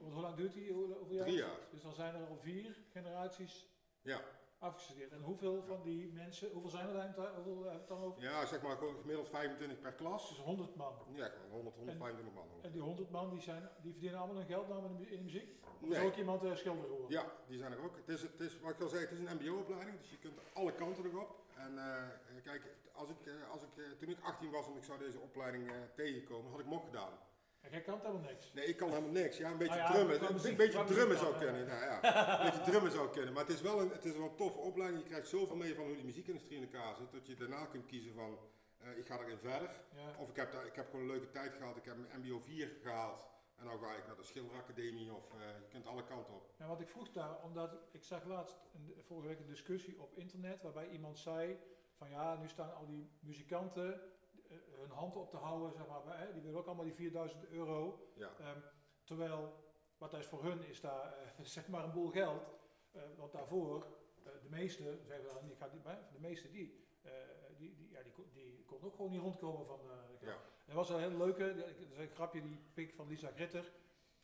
S1: want hoe lang duurt die? Hoe, hoeveel
S4: Drie jaar.
S1: Dus dan zijn er al vier generaties
S4: Ja.
S1: afgestudeerd. En hoeveel van die mensen, hoeveel zijn er dan, hoeveel hebben we het dan over?
S4: Ja, zeg maar gemiddeld 25 per klas.
S1: Dus 100 man.
S4: Ja, gewoon 100, 125 man. ongeveer.
S1: En die 100 man die, zijn, die verdienen allemaal hun geld nou in de, muziek?
S4: Nee.
S1: is er ook iemand uh, schilder geworden?
S4: Ja, die zijn er ook. Het is, het is, wat ik al zei, het is een mbo-opleiding, dus je kunt alle kanten erop. En eh, kijk, als ik, eh, als ik, eh, toen ik 18 was en ik zou deze opleiding eh, tegenkomen, had ik hem ook gedaan.
S1: En jij kan helemaal niks.
S4: Nee, ik kan helemaal niks. Ja, een beetje
S1: Ah ja,
S4: drummen. Een
S1: muziek-
S4: beetje drummen zou kunnen. Nou, ja, een beetje drummen zou kunnen. Maar het is wel een, het is wel een toffe opleiding. Je krijgt zoveel mee van hoe die muziekindustrie in elkaar zit, dat je daarna kunt kiezen van, eh, ik ga erin verder.
S1: Ja.
S4: Of ik heb, daar, ik heb gewoon een leuke tijd gehad. Ik heb mijn MBO 4 gehaald. En dan ga ik naar de schilderacademie of eh, je kunt alle kanten op.
S1: Ja, wat ik vroeg daar, omdat ik zag laatst een, vorige week een discussie op internet waarbij iemand zei van ja, nu staan al die muzikanten hun hand op te houden, zeg maar, hè, die willen ook allemaal die 4000 euro.
S4: Ja.
S1: Ehm, terwijl, wat dat is voor hun, is daar eh, [laughs] zeg maar een boel geld. Eh, want daarvoor, eh, de meeste, zeggen we dan, ik ga die, maar de meeste die, eh, die, die, ja, die, kon- die konden ook gewoon niet rondkomen van eh, geld.
S4: Ja.
S1: Er was een hele leuke, dat is een grapje, die pik van Lisa Gritter.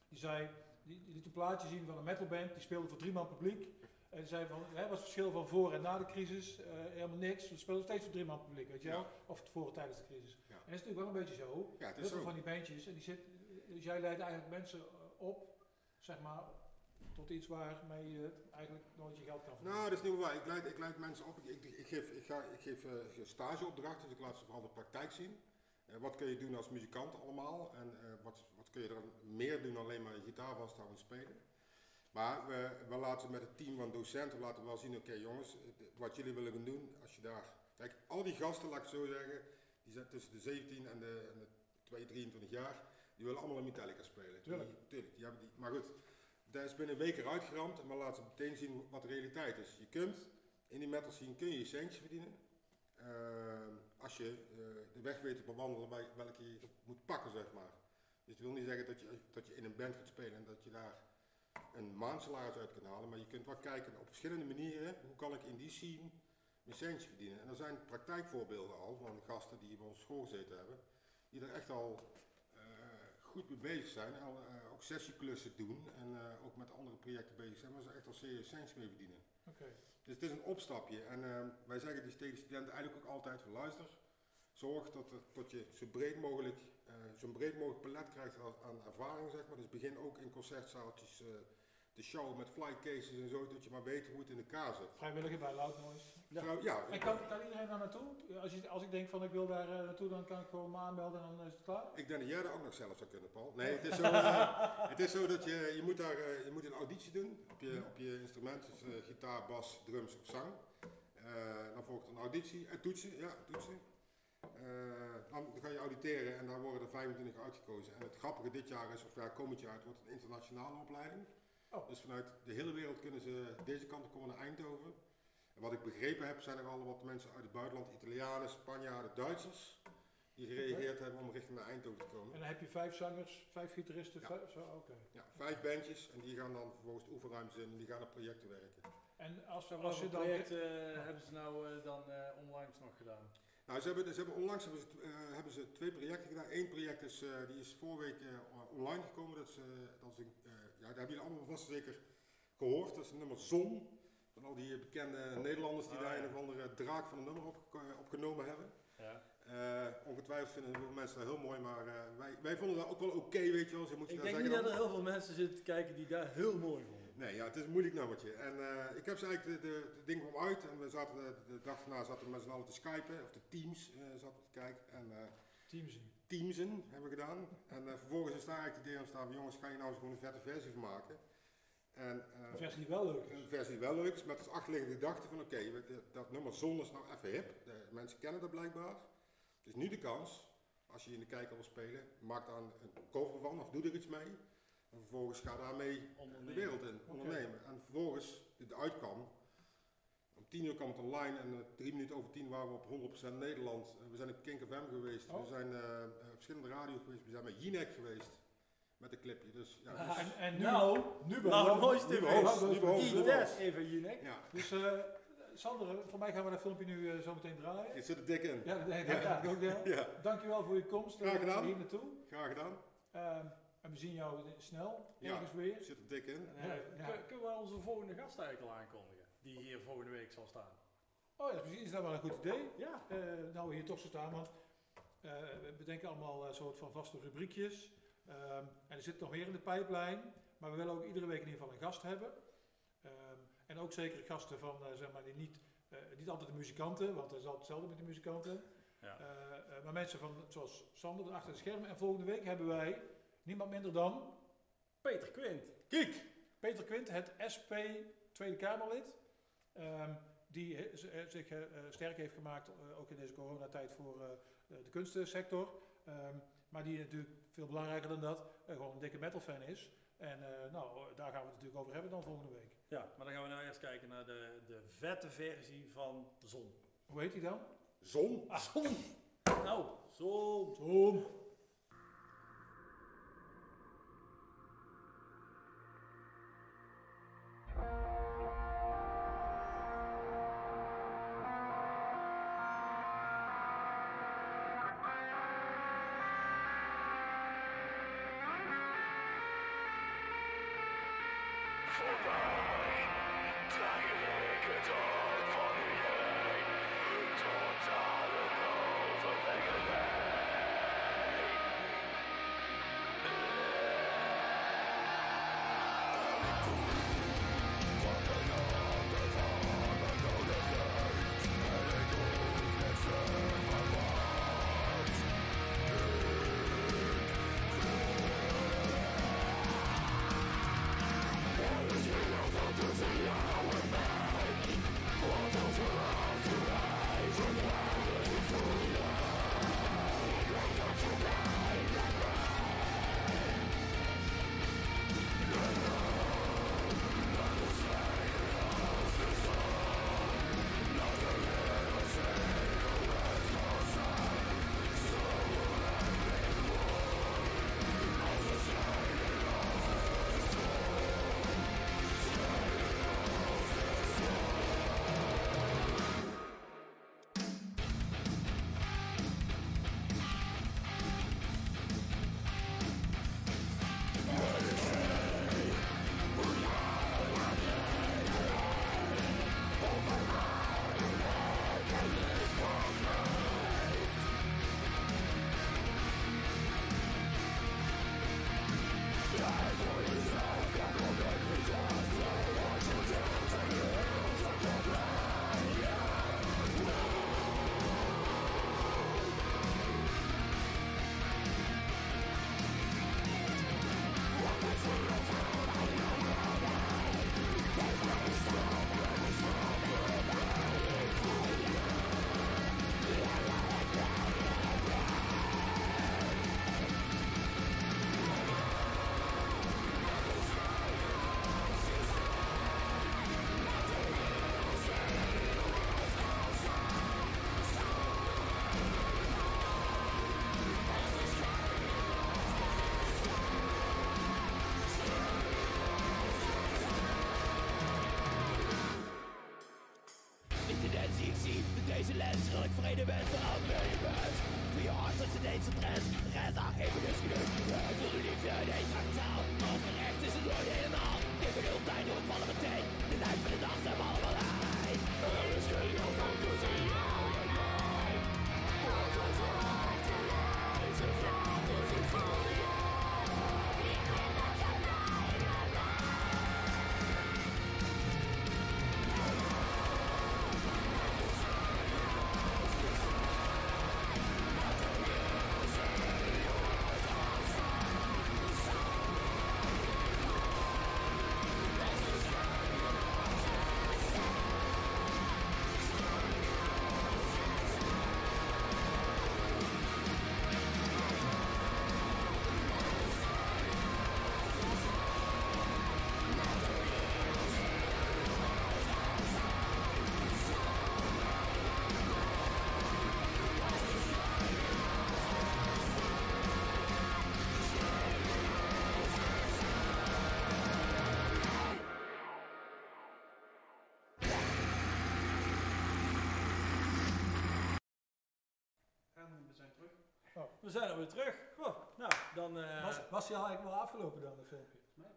S1: Die zei, die, die liet een plaatje zien van een metalband, die speelde voor drie man publiek. En zei van, hè, wat is het verschil van voor en na de crisis? Eh, helemaal niks, we spelen steeds voor drie man publiek, weet je wel?
S4: Ja.
S1: Of voor en tijdens de crisis.
S4: Ja.
S1: En dat is natuurlijk wel een beetje zo.
S4: Ja,
S1: Heel veel van die bandjes, en die zit, dus jij leidt eigenlijk mensen eh, op, zeg maar, tot iets waarmee je eigenlijk nooit je geld kan verdienen.
S4: Nou, dat is niet waar. Ik leid, ik leid mensen op. Ik, ik, ik geef, ik ga, ik geef eh, stageopdrachten, dus ik laat ze vooral de praktijk zien. Wat kun je doen als muzikant allemaal? En wat, wat kun je er meer doen dan alleen maar je gitaar vasthouden en spelen? Maar we, we laten met het team van docenten laten we wel zien, oké jongens, wat jullie willen gaan doen, als je daar... Kijk, al die gasten, laat ik zo zeggen, die zijn tussen de 17 en de, en de 2, 23 jaar, die willen allemaal een Metallica spelen.
S1: Tuurlijk.
S4: Die, tuurlijk die hebben die, maar goed, daar is binnen een week eruit geramd we laten ze meteen zien wat de realiteit is. Je kunt, in die metal scene kun je je centje verdienen. Ehm, als je eh, de weg weet te bewandelen bij welke je moet pakken, zeg maar. Dus dat wil niet zeggen dat je, dat je in een band gaat spelen en dat je daar een maandsalaris uit kan halen. Maar je kunt wel kijken op verschillende manieren, hoe kan ik in die scene mijn centje verdienen. En er zijn praktijkvoorbeelden al van gasten die bij ons school gezeten hebben, die er echt al eh, goed mee bezig zijn. Al, eh, ook sessieklussen doen en eh, ook met andere projecten bezig zijn, waar ze echt al serieus centjes mee verdienen. Dus het is een opstapje. En wij zeggen die tegen studenten eigenlijk ook altijd van luister, zorg dat, er, dat je zo breed mogelijk, eh, zo'n breed mogelijk palet krijgt aan, aan ervaring, zeg maar. Dus begin ook in concertzaaltjes te showen met flycases en zo, dat je maar weet hoe het in elkaar zit.
S1: Vrijwilliger bij Loud Noise.
S2: Ja.
S4: Ja,
S1: En kan, kan iedereen daar naartoe? Als, je, als ik denk van ik wil daar eh, naartoe, dan kan ik gewoon me aanmelden en dan is het klaar?
S4: Ik denk dat jij dat ook nog zelf zou kunnen, Paul. Nee, het is zo, [laughs] eh, het is zo dat je, je moet daar, eh, je moet een auditie doen op je, op je instrument, dus gitaar, bas, drums of zang. Dan volgt een auditie, en toetsen, ja, toetsen. Dan ga je auditeren en daar worden er 25 uitgekozen. En het grappige dit jaar is, of ja, komend jaar, het wordt een internationale opleiding.
S1: Oh.
S4: Dus vanuit de hele wereld kunnen ze deze kant op komen naar Eindhoven. En wat ik begrepen heb, zijn er al wat mensen uit het buitenland, Italianen, Spanjaarden, Duitsers, die gereageerd hebben om richting naar Eindhoven te komen.
S1: En dan heb je vijf zangers, vijf gitaristen,
S4: Ja.
S1: vijf- zo, oké.
S4: Ja, vijf bandjes en die gaan dan vervolgens de oefenruimtes in en die gaan op projecten werken.
S1: En als,
S2: Wat
S1: als
S2: voor
S1: je dan...
S2: projecten eh, hebben ze nou eh, dan eh, onlangs nog gedaan?
S4: Nou, ze hebben, ze hebben onlangs hebben ze, hebben ze twee projecten gedaan. Eén project is, eh, die is vorige week online gekomen. Dat is, dat is een, ja, dat hebben jullie allemaal vast zeker gehoord. Dat is het nummer Zon. Van al die bekende Nederlanders die
S2: Ah,
S4: daar
S2: ja.
S4: een of andere draak van een nummer op, opgenomen hebben.
S2: Ja.
S4: Eh, ongetwijfeld vinden heel veel mensen dat heel mooi, maar eh, wij, wij vonden dat ook wel oké, weet je wel. Zo moet je
S2: Ik
S4: dat
S2: denk
S4: zeggen
S2: niet dat
S4: dan.
S2: er heel veel mensen zitten te kijken die dat heel mooi vonden.
S4: Nee, ja, het is een moeilijk nummertje. En eh, ik heb ze eigenlijk, de, de, de ding kwam uit en we zaten de, de dag daarna zaten we met z'n allen te skypen, of de teams eh, zaten te kijken. En, eh. Teamsen hebben we gedaan. En eh, vervolgens is daar eigenlijk het idee ontstaan van jongens, ga je nou eens gewoon een vette versie van maken. En, eh,
S1: Een versie die wel leuk is.
S4: een versie die wel leuk is, met als achterliggende gedachte van oké, de- dat nummer Zon is nou even hip. De mensen kennen dat blijkbaar. Dus nu de kans, als je in de kijker wil spelen, maak daar een, cover van of doe er iets mee. En vervolgens ga daarmee de wereld in, ondernemen. En vervolgens, dit uitkwam, 10 uur kwam het online en eh, drie minuten over 10 waren we op 100% Nederland. Eh, we zijn op Kink FM geweest,
S1: Oh.
S4: we zijn eh, eh, op verschillende radio geweest, we zijn met Jinek geweest. Met een clipje. Dus ja, dus,
S1: En, en nu,
S2: Nou,
S1: nu
S2: nou,
S4: host, nieuwe
S2: Ites
S4: host.
S2: even Jinek.
S4: ja,
S1: Dus eh, Sander, voor mij gaan we dat filmpje nu zo meteen draaien.
S4: je zit er dik in.
S1: Ja, nee, dat
S4: Ja.
S1: ja. ook [laughs] wel.
S4: Ja,
S1: Dankjewel voor je komst eh,
S4: Graag gedaan.
S1: hier naartoe.
S4: graag gedaan.
S1: Ehm, en we zien jou snel,
S4: Ja.
S1: ergens weer.
S4: Je zit er dik in.
S1: Ja, ja.
S2: kun- Kunnen we onze volgende gast eigenlijk al aankondigen? Volgende week zal staan.
S1: Oh ja, misschien is dat wel een goed idee.
S2: Ja.
S1: Eh, nou, we hier toch zo staan, want eh, we bedenken allemaal een soort van vaste rubriekjes. Ehm, en er zit nog meer in de pijplijn, maar we willen ook iedere week in ieder geval een gast hebben. Ehm, en ook zeker gasten van, eh, zeg maar, die niet, niet altijd de muzikanten, want dat is altijd hetzelfde met de muzikanten.
S2: Ja.
S1: Maar mensen van, zoals Sander achter de schermen. En volgende week hebben wij niemand minder dan
S2: Peter Quint.
S4: Kiek!
S1: Peter Quint, het SP Tweede Kamerlid. Ehm, die z- eh, zich eh, eh, sterk heeft gemaakt, eh, ook in deze coronatijd, voor eh, de, kunstsector. Ehm, maar die natuurlijk veel belangrijker dan dat, eh, gewoon een dikke metal fan is. En eh, nou, eh, daar gaan we het natuurlijk over hebben dan volgende week.
S2: Ja, maar dan gaan we nou eerst kijken naar de, de vette versie van Zon.
S1: Hoe heet die dan?
S4: Zon.
S2: Zon! Nou, Zon!
S1: Zon.
S3: Thank We
S2: zijn alweer terug. Goh, nou, dan... eh,
S1: Was, was die al eigenlijk wel afgelopen dan, de filmpje?
S2: Ja,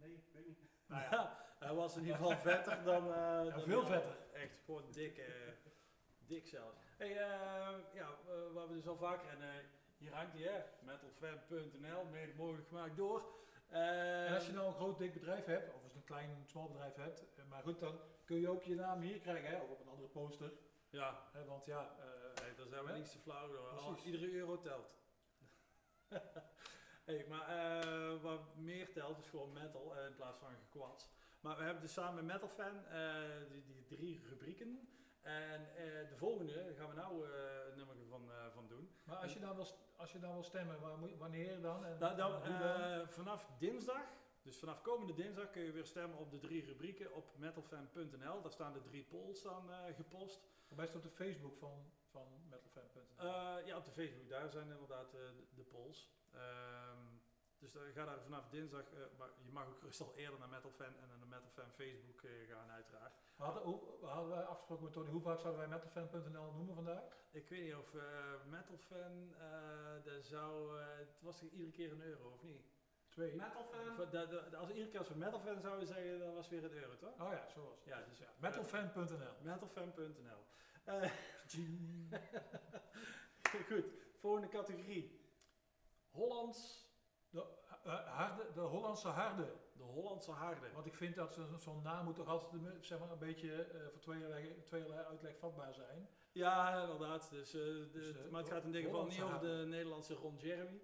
S2: nee, weet niet. [laughs] Nou ja, hij was in ieder geval vetter dan... eh, dan
S1: veel vetter.
S2: Echt, gewoon dik, eh, dik zelfs. Hey, eh, ja, waar we dus al vaker... En, hier hangt hij, hè. Metalfan.nl, mede mogelijk gemaakt door. Eh,
S1: En als je nou een groot dik bedrijf hebt, of als je een klein, smal bedrijf hebt, maar goed, dan kun je ook je naam hier krijgen, hè, of op een andere poster.
S2: Ja,
S1: Hè, want ja, eh,
S2: daar zijn we
S1: Hè?
S2: niks te flauw door. Al- iedere euro telt. [laughs] hey, maar eh, wat meer telt is gewoon metal eh, in plaats van gekwats. Maar we hebben dus samen met Metal Fan eh, die, die drie rubrieken. En de volgende gaan we nou een nummer van, van doen.
S1: maar als je dan wil, als je dan wil stemmen, wanneer dan? En,
S2: Nou, dan,
S1: en dan?
S2: vanaf dinsdag, dus vanaf komende dinsdag kun je weer stemmen op de drie rubrieken op metalfan.nl. Daar staan de drie polls dan eh, gepost.
S1: Mij staat op de Facebook van, van metalfan.nl.
S2: Eh, ja, op de Facebook, daar zijn inderdaad eh, de, de polls. Ehm, dus ga daar vanaf dinsdag, maar je mag ook rustig al eerder naar Metalfan en naar de Metalfan Facebook gaan uiteraard.
S1: we, hadden, we hadden wij afgesproken met Tony, hoe vaak zouden wij metalfan.nl noemen vandaag?
S2: Ik weet niet of Metalfan, daar zou, het was iedere keer een euro of niet?
S1: Twee.
S2: Metalfan? Als iedere keer als we Metalfan zouden zeggen, dan was het weer een euro toch?
S1: Oh ja, zo was het.
S2: Ja, dus ja.
S1: Metalfan.nl.
S2: Metalfan.nl. Eh, [laughs] Goed, volgende categorie. Hollands,
S1: De, eh, harde, de Hollandse harde.
S2: de Hollandse harde.
S1: Want ik vind dat zo- zo'n naam moet toch altijd een- zeg maar, een beetje eh, voor tweeërlei, tweeërlei uitleg vatbaar zijn.
S2: Ja, inderdaad. Dus, eh, de-
S1: Dus, eh,
S2: maar het gaat in dit geval niet over de. Nederlandse Ron Jeremy.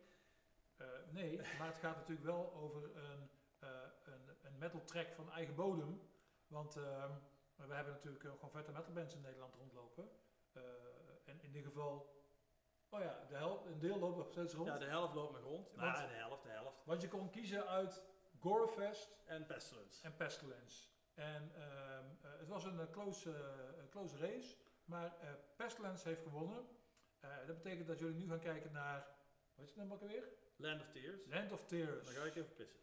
S1: Eh, nee, maar het gaat natuurlijk wel over een, eh, een, een metal track van eigen bodem. Want ehm, we hebben natuurlijk eh, gewoon vette metal bands in Nederland rondlopen. En in dit geval, oh ja, de helft, een deel loopt nog steeds rond.
S2: Ja, de helft loopt nog rond.
S1: Want-
S2: Nou, de helft, de helft.
S1: Want je kon kiezen uit Gorefest
S2: En Pestilence.
S1: en Pestilence. En ehm, eh, het was een close, close race, maar eh, Pestilence heeft gewonnen. Dat betekent dat jullie nu gaan kijken naar, wat is het nummer alweer?
S2: Land of Tears.
S1: Land of Tears.
S2: Dan ga ik even pissen.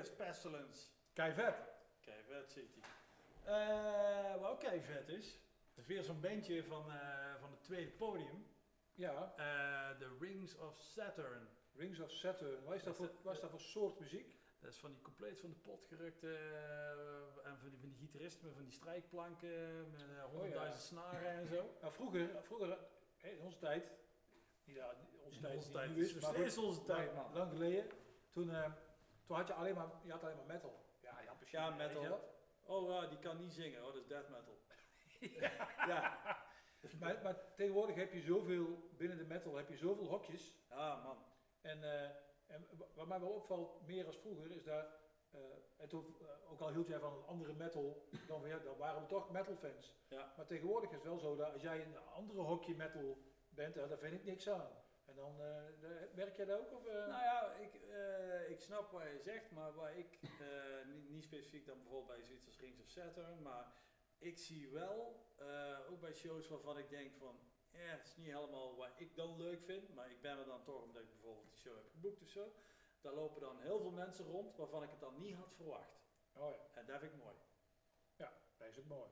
S2: Tears Pestilence.
S1: Kei vet.
S2: Kei vet zit hij. Eh, wat ook kei vet is, is weer zo'n bandje van, eh, van het tweede podium.
S1: Ja,
S2: Eh, The Rings of Saturn.
S1: Rings of Saturn. Wat is dat voor, wat is dat voor soort muziek?
S2: Dat is van die compleet van de pot gerukte eh, en van die, van die gitaristen met van die strijkplanken met eh, honderdduizend snaren en zo.
S1: Nou, vroeger, vroeger hè, in onze tijd, niet ja, onze
S2: In
S1: tijd,
S2: onze tijd is
S1: maar goed,
S2: onze tijd,
S1: maar. Lang geleden, toen, eh, toen had je alleen maar, je had alleen maar metal. Ja, ja, precies.
S2: Ja,
S1: je
S2: metal.
S1: dat?
S2: Oh, ja, die kan niet zingen. Oh, dat is death metal. [laughs] ja.
S1: Maar, maar tegenwoordig heb je zoveel, binnen de metal heb je zoveel hokjes.
S2: Ah, man.
S1: En, eh, en wa- wat mij wel opvalt, meer als vroeger, is daar, eh, en toen, eh, ook al hield jij van een andere metal, dan, weer, dan waren we toch metal fans.
S2: Ja.
S1: Maar tegenwoordig is het wel zo dat als jij in een andere hokje metal bent, daar vind ik niks aan. En dan, eh, merk jij dat ook? Of, eh?
S2: Nou ja, ik, eh, ik snap wat je zegt, maar waar ik, niet, niet specifiek dan bijvoorbeeld bij zoiets als Rings of Saturn, maar ik zie wel, ook bij shows waarvan ik denk van, ja, het is niet helemaal wat ik dan leuk vind, maar ik ben er dan toch omdat ik bijvoorbeeld die show heb geboekt of zo. Daar lopen dan heel veel mensen rond waarvan ik het dan niet had verwacht.
S1: oh ja,
S2: En dat vind ik mooi.
S1: dat is ook mooi.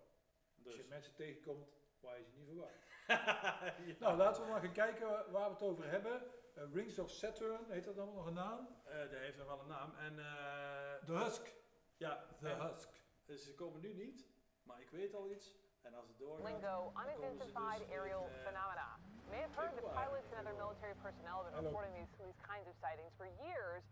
S1: Als
S2: Dus.
S1: je mensen tegenkomt waar je ze niet verwacht. [laughs]
S2: Ja.
S1: Nou, laten we maar gaan kijken waar we het over hebben. Eh, Rings of Saturn, heet dat dan nog een naam?
S2: Eh, dat heeft nog wel een naam. En eh,
S1: The Husk.
S2: ja,
S1: The
S2: en-
S1: Husk.
S2: dus ze komen nu niet, maar ik weet al iets. En als het doorgaat,
S5: Lingo,
S2: ze
S5: unidentified
S2: dus
S5: aerial
S2: in,
S5: phenomena. You may have heard that pilots and other military personnel have been reporting these, these kinds of sightings for years.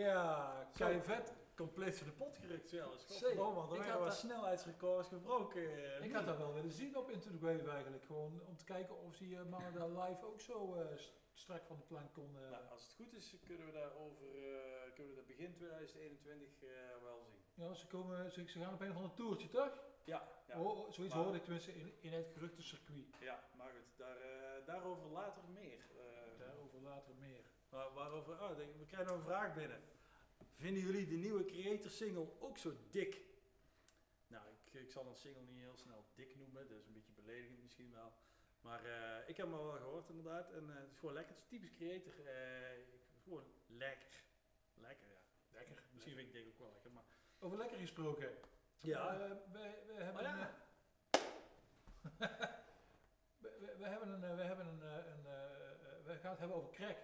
S2: Ja, kei
S1: vet.
S2: compleet voor de pot gerukt zelfs. Godverdomme, er wat
S1: dat-
S2: snelheidsrecords gebroken. eh,
S1: Ik had dat wel willen zien op Into the Grave eigenlijk. Gewoon om te kijken of die eh, mannen live ook zo eh, st- strak van de plank konden.
S2: Nou, als het goed is, kunnen we daar over eh, kunnen we dat begin 2021 eh, wel zien.
S1: Ja, ze, komen, ze, ze gaan op een of ander toertje, toch?
S2: Ja, ja.
S1: Zoiets
S2: Maar-
S1: hoorde ik tenminste in, in het geruchtencircuit.
S2: ja maar goed, daar, eh, daarover later meer. Eh,
S1: Daarover later meer.
S2: waar- waarover, oh, denk- we krijgen nog een vraag binnen. Vinden jullie de nieuwe Creator single ook zo dik? Nou, ik, ik zal een single niet heel snel dik noemen, dat is een beetje beledigend misschien wel. Maar eh, ik heb hem al wel gehoord inderdaad en eh, het is gewoon lekker, het is typisch Creator. eh, gewoon lekker. Lekker, ja.
S1: Lekker.
S2: Misschien vind ik dit ook wel lekker, maar...
S1: Over lekker gesproken.
S2: Ja.
S1: Eh, we, we hebben
S2: Maar ja.
S1: een, [laughs] we, we- we hebben een, we hebben een, een eh, we gaan het hebben over crack,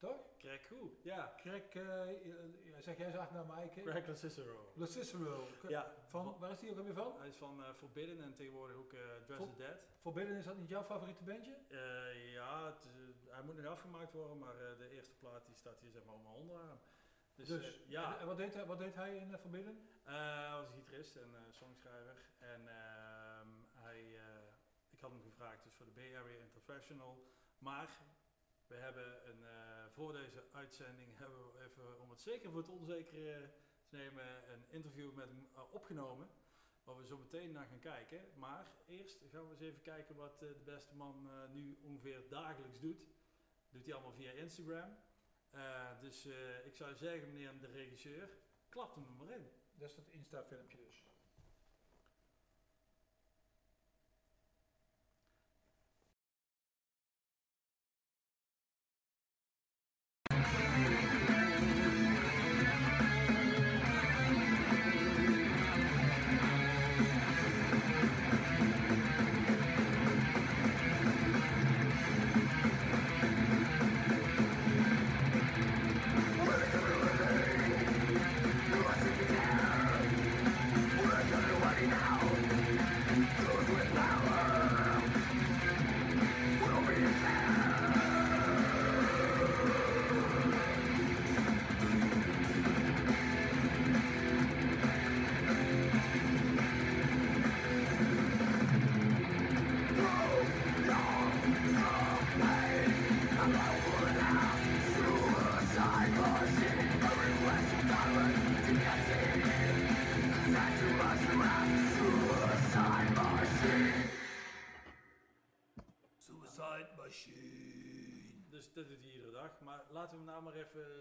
S1: toch?
S2: Goed. Ja.
S1: Crack, eh, eh, ja, zeg jij zacht naar Mike.
S2: Craig Cicero.
S1: Le Cicero.
S2: Ja.
S1: Van, waar is die ook alweer van?
S2: Hij is van eh, Forbidden en tegenwoordig ook eh Dress the Dead.
S1: Forbidden is dat niet jouw favoriete bandje?
S2: Eh, ja, het, eh, hij moet nog afgemaakt worden, maar eh, de eerste plaat die staat hier zeg maar mijn onderarm. Dus,
S1: Dus,
S2: eh, ja,
S1: En, en wat, deed hij, wat deed hij in eh, Forbidden?
S2: Eh, hij was gitarist en eh, songschrijver. En ehm, hij, eh, ik had hem gevraagd dus voor de Bay Area International. Maar we hebben een, eh, voor deze uitzending [laughs] hebben we even, om het zeker voor het onzekere te nemen, een interview met hem eh, opgenomen. Waar we zo meteen naar gaan kijken. Maar eerst gaan we eens even kijken wat eh, de beste man nu ongeveer dagelijks doet. Doet hij allemaal via Instagram. Dus ik zou zeggen, meneer de regisseur, klap hem er maar in.
S1: Dat is dat Insta-filmpje dus.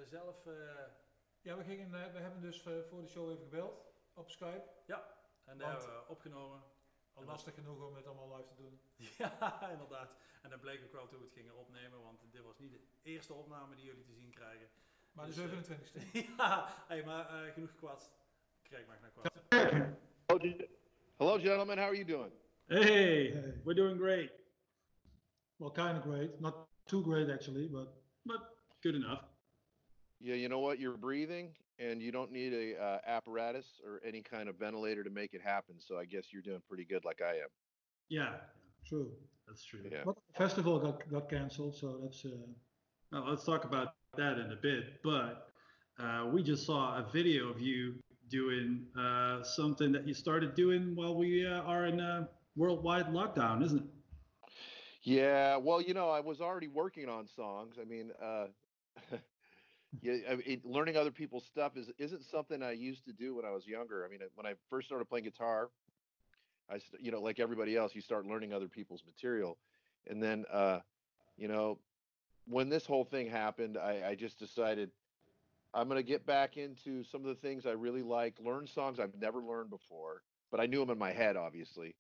S2: Zelf. eh,
S1: Ja, we, gingen, eh, we hebben dus eh, voor de show even gebeld op Skype.
S2: en daar hebben we opgenomen.
S1: Al lastig genoeg om het allemaal live te doen. [laughs]
S2: Ja, inderdaad. En dat bleek ook wel toen we het gingen opnemen, want dit was niet de eerste opname die jullie te zien krijgen.
S1: Maar
S2: Dus,
S1: de
S2: eh,
S1: 27e. [laughs]
S2: ja, hey, maar eh, genoeg gekwatst. Krijg maar naar kwatsen.
S6: Gen- Hello, gentlemen. How are you doing?
S7: Hey,
S1: Hey.
S7: we're doing great,
S1: Well, kind of great. Not too great actually, but
S7: but good enough.
S6: Yeah, you know what? You're breathing, and you don't need a uh, apparatus or any kind of ventilator to make it happen. So I guess you're doing pretty good, like I am.
S7: Yeah,
S1: true.
S7: that's true.
S6: Yeah.
S1: But the festival got, got cancelled, so that's... Uh,
S7: Now let's talk about that in a bit. But uh, we just saw a video of you doing uh, something that you started doing while we uh, are in a worldwide lockdown, isn't it?
S6: Yeah, well, you know, I was already working on songs. I mean, [laughs] yeah, I mean, learning other people's stuff is isn't something I used to do when I was younger. I mean, when I first started playing guitar, I, you know, like everybody else, you start learning other people's material, and then, uh, you know, when this whole thing happened, I, I just decided I'm going to get back into some of the things I really like, learn songs I've never learned before, but I knew them in my head, obviously,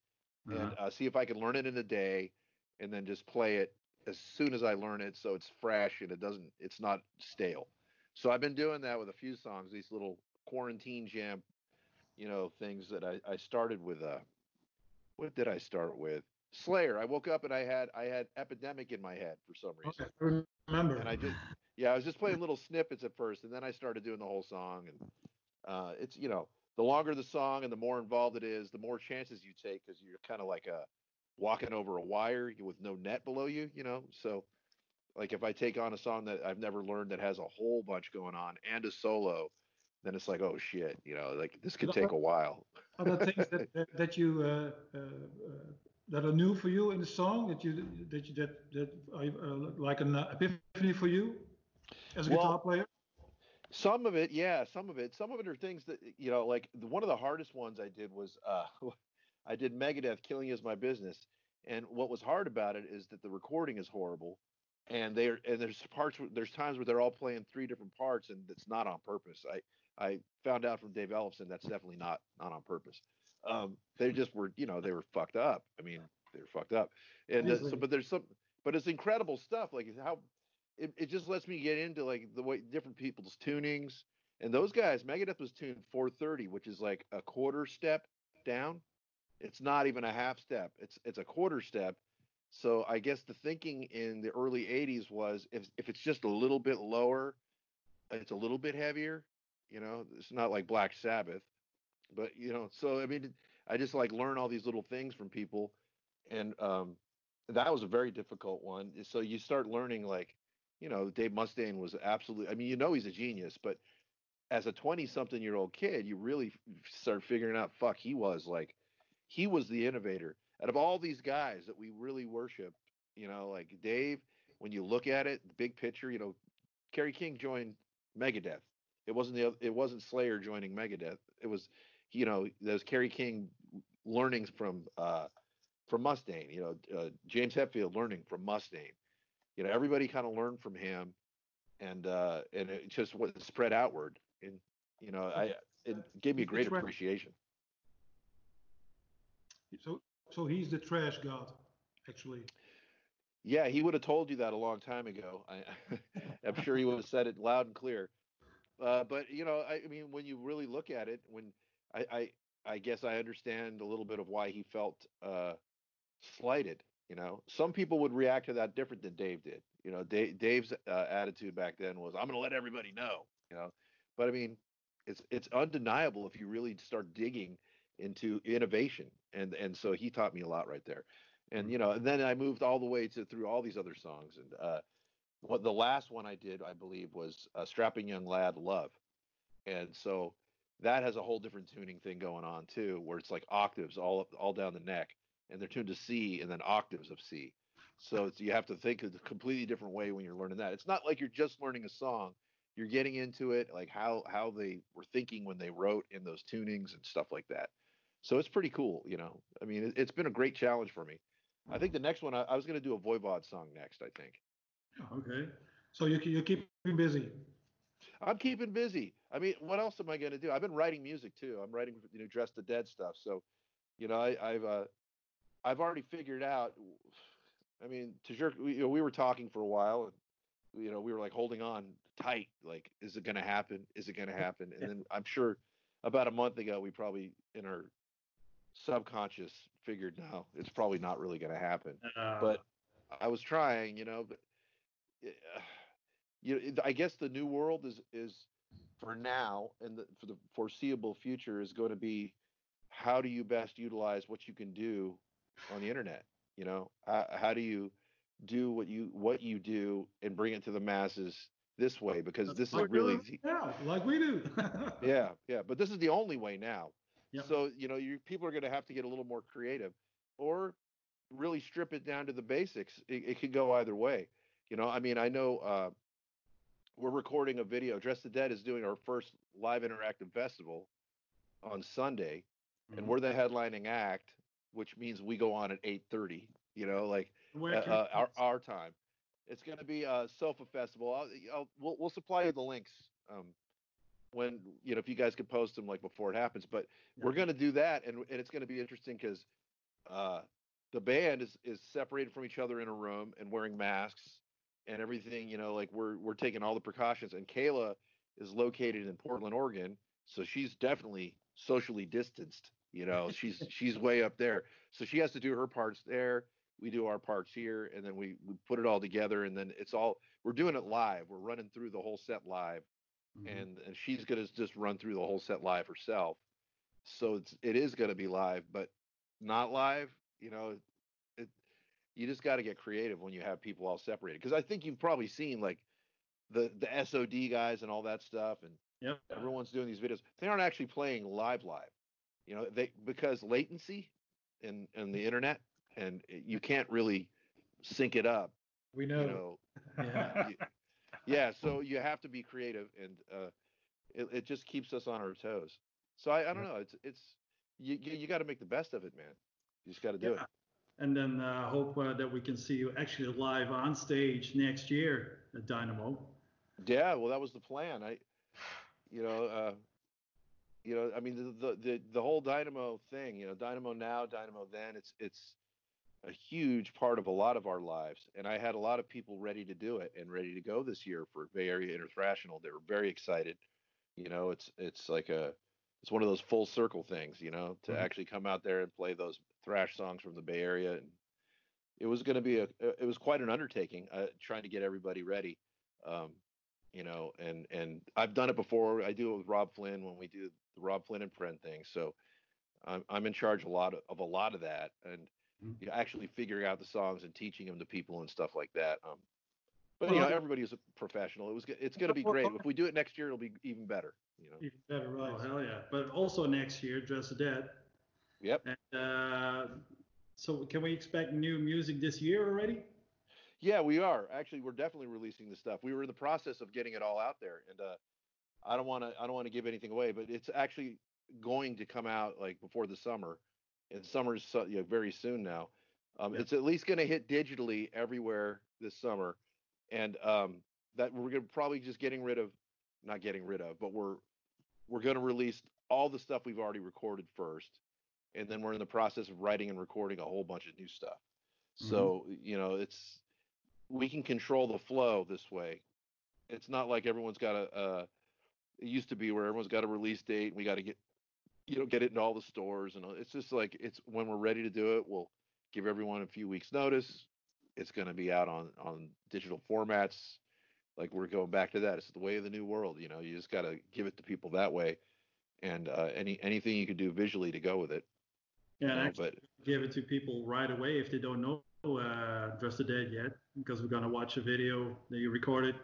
S6: and
S7: Uh-huh.
S6: uh, see if I can learn it in a day and then just play it as soon as I learn it so it's fresh and it doesn't it's not stale. So I've been doing that with a few songs, these little quarantine jam, you know, things that I, I started with uh what did I start with? Slayer. I woke up and I had I had Epidemic in my head for some reason.
S1: okay, remember.
S6: And I just [laughs] yeah, I was just playing little snippets at first and then I started doing the whole song and uh it's you know, the longer the song and the more involved it is, the more chances you take because you're kind of like a walking over a wire with no net below you, you know. So Like if I take on a song that I've never learned that has a whole bunch going on and a solo, then it's like, oh shit, you know, like this could take a while.
S1: Are there things that, [laughs] that, that you uh, uh, uh, that are new for you in the song that you that you that that are uh, like an epiphany for you as a
S6: Well,
S1: guitar player?
S6: Some of it, yeah, some of it. Some of it are things that you know, like the, one of the hardest ones I did was uh, [laughs] I did Megadeth, "Killing Is My Business," and what was hard about it is that the recording is horrible, and they are and there's parts where, there's times where they're all playing three different parts, and it's not on purpose. I I found out from Dave ellison that's definitely not not on purpose. Um, they just were, you know, they were fucked up. I mean, they were fucked up, and uh, so but there's some, but it's incredible stuff. Like how it, it just lets me get into like the way different people's tunings and those guys megadeth was tuned 430 which is like a quarter step down it's not even a half step it's it's a quarter step so i guess the thinking in the early 80s was if if it's just a little bit lower it's a little bit heavier you know it's not like black sabbath but you know so i mean i just like learn all these little things from people and um that was a very difficult one so you start learning like you know, Dave Mustaine was absolutely, I mean, you know, he's a genius, but as a 20 something year old kid, you really start figuring out, fuck, he was like, he was the innovator. Out of all these guys that we really worship, you know, like Dave, when you look at it, the big picture, you know, Kerry King joined Megadeth. It wasn't the, it wasn't Slayer joining Megadeth. It was, you know, there's Kerry King learnings from, uh, from Mustaine, you know, uh, James Hetfield learning from Mustaine you know everybody kind of learned from him and uh and it just was spread outward and you know i it gave me a great appreciation
S1: So so he's the trash god, actually.
S6: yeah he would have told you that a long time ago. I [laughs] i'm sure he would have said it loud and clear. Uh but you know I, I mean when you really look at it when i i i guess i understand a little bit of why he felt uh slighted you know? Some people would react to that different than dave did. You know dave, dave's uh, attitude back then was i'm going to let everybody know you know? But i mean it's it's undeniable if you really start digging into innovation and and so he taught me a lot right there. And you know and then i moved all the way to through all these other songs and uh what the last one i did i believe was uh, strapping young lad love. And so that has a whole different tuning thing going on too where it's like octaves all up all down the neck and they're tuned to c and then octaves of c. So it's, you have to think of a completely different way when you're learning that. It's not like you're just learning a song. You're getting into it like how how they were thinking when they wrote in those tunings and stuff like that so it's pretty cool you know? I mean it, it's been a great challenge for me. I think the next one i, I was going to do a voivod song next i think.
S1: Okay. So you you keep busy.
S6: i'm keeping busy. I mean what else am i going to do? I've been writing music too. I'm writing you know dress the dead stuff. So you know I, i've uh i've already figured out i mean Tajir, we, you know, we were talking for a while and you know we were like holding on tight like is it going to happen? Is it going [laughs] to happen? And then i'm sure about a month ago we probably in our subconscious figured no it's probably not really going to happen
S7: Uh,
S6: but I was trying, you know, but uh, [sighs] you know, I guess the new world is is for now and the, for the foreseeable future is going to be how do you best utilize what you can do on the internet? You know, how, how do you do what you what you do and bring it to the masses this way? Because this is really
S1: we
S6: the,
S1: do now, like we do. [laughs]
S6: yeah, yeah. But this is the only way now.
S7: Yep.
S6: So you know, you people are going to have to get a little more creative, or really strip it down to the basics. It, it could go either way. You know, I mean, I know uh, we're recording a video. Dress the Dead is doing our first live interactive festival on Sunday, and
S7: Mhm.
S6: we're the headlining act, which means we go on at eight thirty. You know, like uh, uh, our our time. It's going to be a Sofa Festival. I'll, I'll, we'll, we'll supply you the links um, when you know if you guys could post them like before it happens. But we're going to do that, and, and it's going to be interesting because uh, the band is is separated from each other in a room and wearing masks and everything. You know, like we're we're taking all the precautions. And Kayla is located in Portland, Oregon, so she's definitely socially distanced. You know, she's [laughs] she's way up there, so she has to do her parts there we do our parts here and then we, we put it all together and then it's all we're doing it live we're running through the whole set live
S7: Mhm.
S6: and and she's going to just run through the whole set live herself so it's it is going to be live but not live you know it you just got to get creative when you have people all separated. Because I think you've probably seen like the the SOD guys and all that stuff, and
S7: Yep.
S6: everyone's doing these videos. They aren't actually playing live live, you know. They because latency and and the internet, and you can't really sync it up.
S1: We know.
S6: You know, [laughs]
S7: Yeah.
S6: Yeah. So you have to be creative, and uh, it it just keeps us on our toes. So I, I don't know. It's it's you you, you got to make the best of it, man. You just got to do
S7: Yeah. And then uh, hope uh, that we can see you actually live on stage next year at Dynamo.
S6: Yeah. Well, that was the plan. I, you know, uh, you know, I mean, the, the the the whole Dynamo thing. You know, Dynamo now, Dynamo then. It's it's a huge part of a lot of our lives, and I had a lot of people ready to do it and ready to go this year for Bay Area International. They were very excited. You know, it's it's like a it's one of those full circle things. You know, to
S7: Mhm.
S6: actually come out there and play those thrash songs from the Bay Area, and it was going to be a it was quite an undertaking uh, trying to get everybody ready. Um, you know, and and I've done it before. I do it with Rob Flynn when we do the Rob Flynn and Pren thing. So I'm I'm in charge a lot of, of a lot of that, and. You know, actually figuring out the songs and teaching them to people and stuff like that. Um, but you know,
S7: I-
S6: everybody is a professional. It was go- it's going to be great. If we do it next year, it'll be even better. You know.
S7: Even better, right? Oh, hell yeah. But also next year, Dress the Dead.
S6: Yep.
S7: And uh, so can we expect new music this year already?
S6: Yeah, we are. Actually, we're definitely releasing the stuff. We were in the process of getting it all out there, and uh, I don't want to. I don't want to give anything away, but it's actually going to come out like before the summer, and summer's so, you know, very soon now. Um,
S7: Yeah.
S6: It's at least going to hit digitally everywhere this summer, and um, that we're gonna probably just getting rid of, not getting rid of, but we're we're going to release all the stuff we've already recorded first, and then we're in the process of writing and recording a whole bunch of new stuff.
S7: Mhm.
S6: So you know, it's we can control the flow this way. It's not like everyone's got a. Uh, it used to be where everyone's got a release date and we got to get, you know, get it in all the stores and it's just like it's when we're ready to do it, we'll give everyone a few weeks notice. It's going to be out on on digital formats. Like we're going back to that. It's the way of the new world. You know, you just got to give it to people that way, and uh, any anything you can do visually to go with it.
S7: Yeah,
S6: you
S7: and
S6: know,
S7: actually
S6: but
S7: give it to people right away if they don't know uh, Dress the Dead yet, because we're gonna watch a video that you recorded.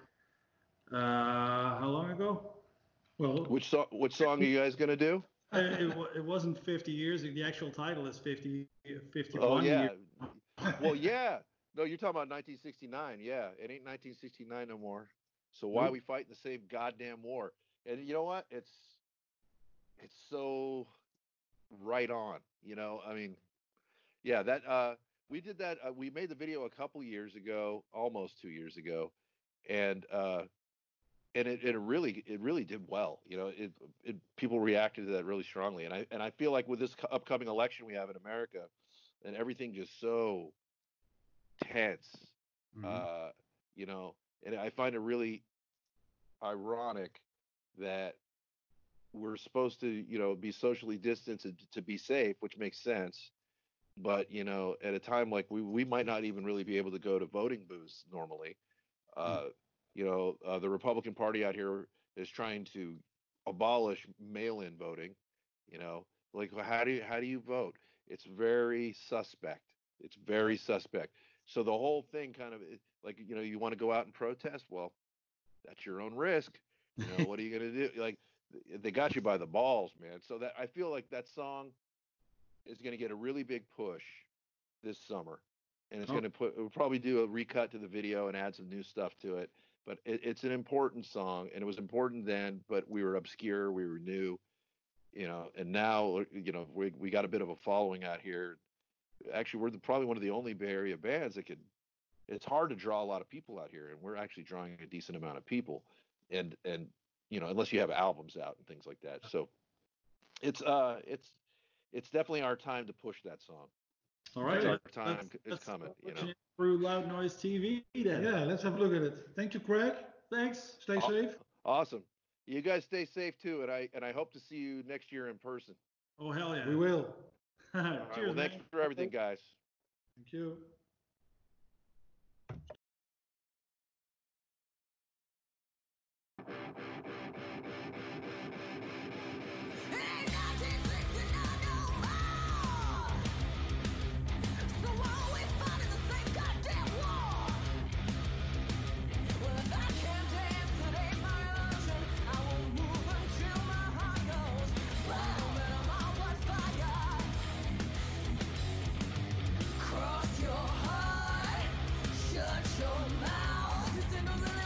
S7: Uh, how long ago? Well,
S6: which song? Which song are you guys going to do?
S7: Uh, it, it wasn't 50 years. The actual title is 50, 51
S6: Oh yeah. well, [laughs] yeah. No, you're talking about 1969. Yeah, it ain't 1969 no more. So why
S7: Nope.
S6: we fighting the same goddamn war? And you know what? It's it's so right on. You know, I mean, yeah, that uh, we did that. Uh, we made the video a couple years ago, almost two years ago, and uh, and it, it really it really did well. You know, it, it people reacted to that really strongly, and I and I feel like with this upcoming election we have in America, and everything just so tense
S7: Mhm.
S6: uh, you know, and I find it really ironic that we're supposed to, you know, be socially distanced and to be safe, which makes sense. But you know, at a time like we we might not even really be able to go to voting booths normally. Uh, You know, uh, the Republican Party out here is trying to abolish mail-in voting. You know, like how do you how do you vote? It's very suspect. It's very suspect. So the whole thing kind of like you know you want to go out and protest. Well, that's your own risk. You know what are you gonna do? Like they got you by the balls, man. So that I feel like that song is gonna get a really big push this summer, and it's
S7: Oh.
S6: gonna put we'll probably do a recut to the video and add some new stuff to it. But it, it's an important song, and it was important then. But we were obscure, we were new, you know. And now, you know, we we got a bit of a following out here actually we're the, probably one of the only Bay Area bands that could. It's hard to draw a lot of people out here, and we're actually drawing a decent amount of people, and and you know unless you have albums out and things like that. So it's uh it's it's definitely our time to push that song.
S7: All right.
S6: It's our time
S7: let's-
S6: is
S7: let's
S6: coming, you know.
S7: Through Loud Noise TV then.
S1: Yeah, let's have a look at it. Thank you, Craig.
S7: Thanks.
S1: Stay
S6: Aw-
S1: safe.
S6: Awesome. You guys stay safe too, and I and I hope to see you next year in person.
S7: Oh, hell yeah.
S1: We will. [laughs]
S6: All right,
S7: Cheers,
S6: well, thanks
S7: man.
S6: for everything, guys.
S1: Thank you.
S3: Ain't Hallelujah.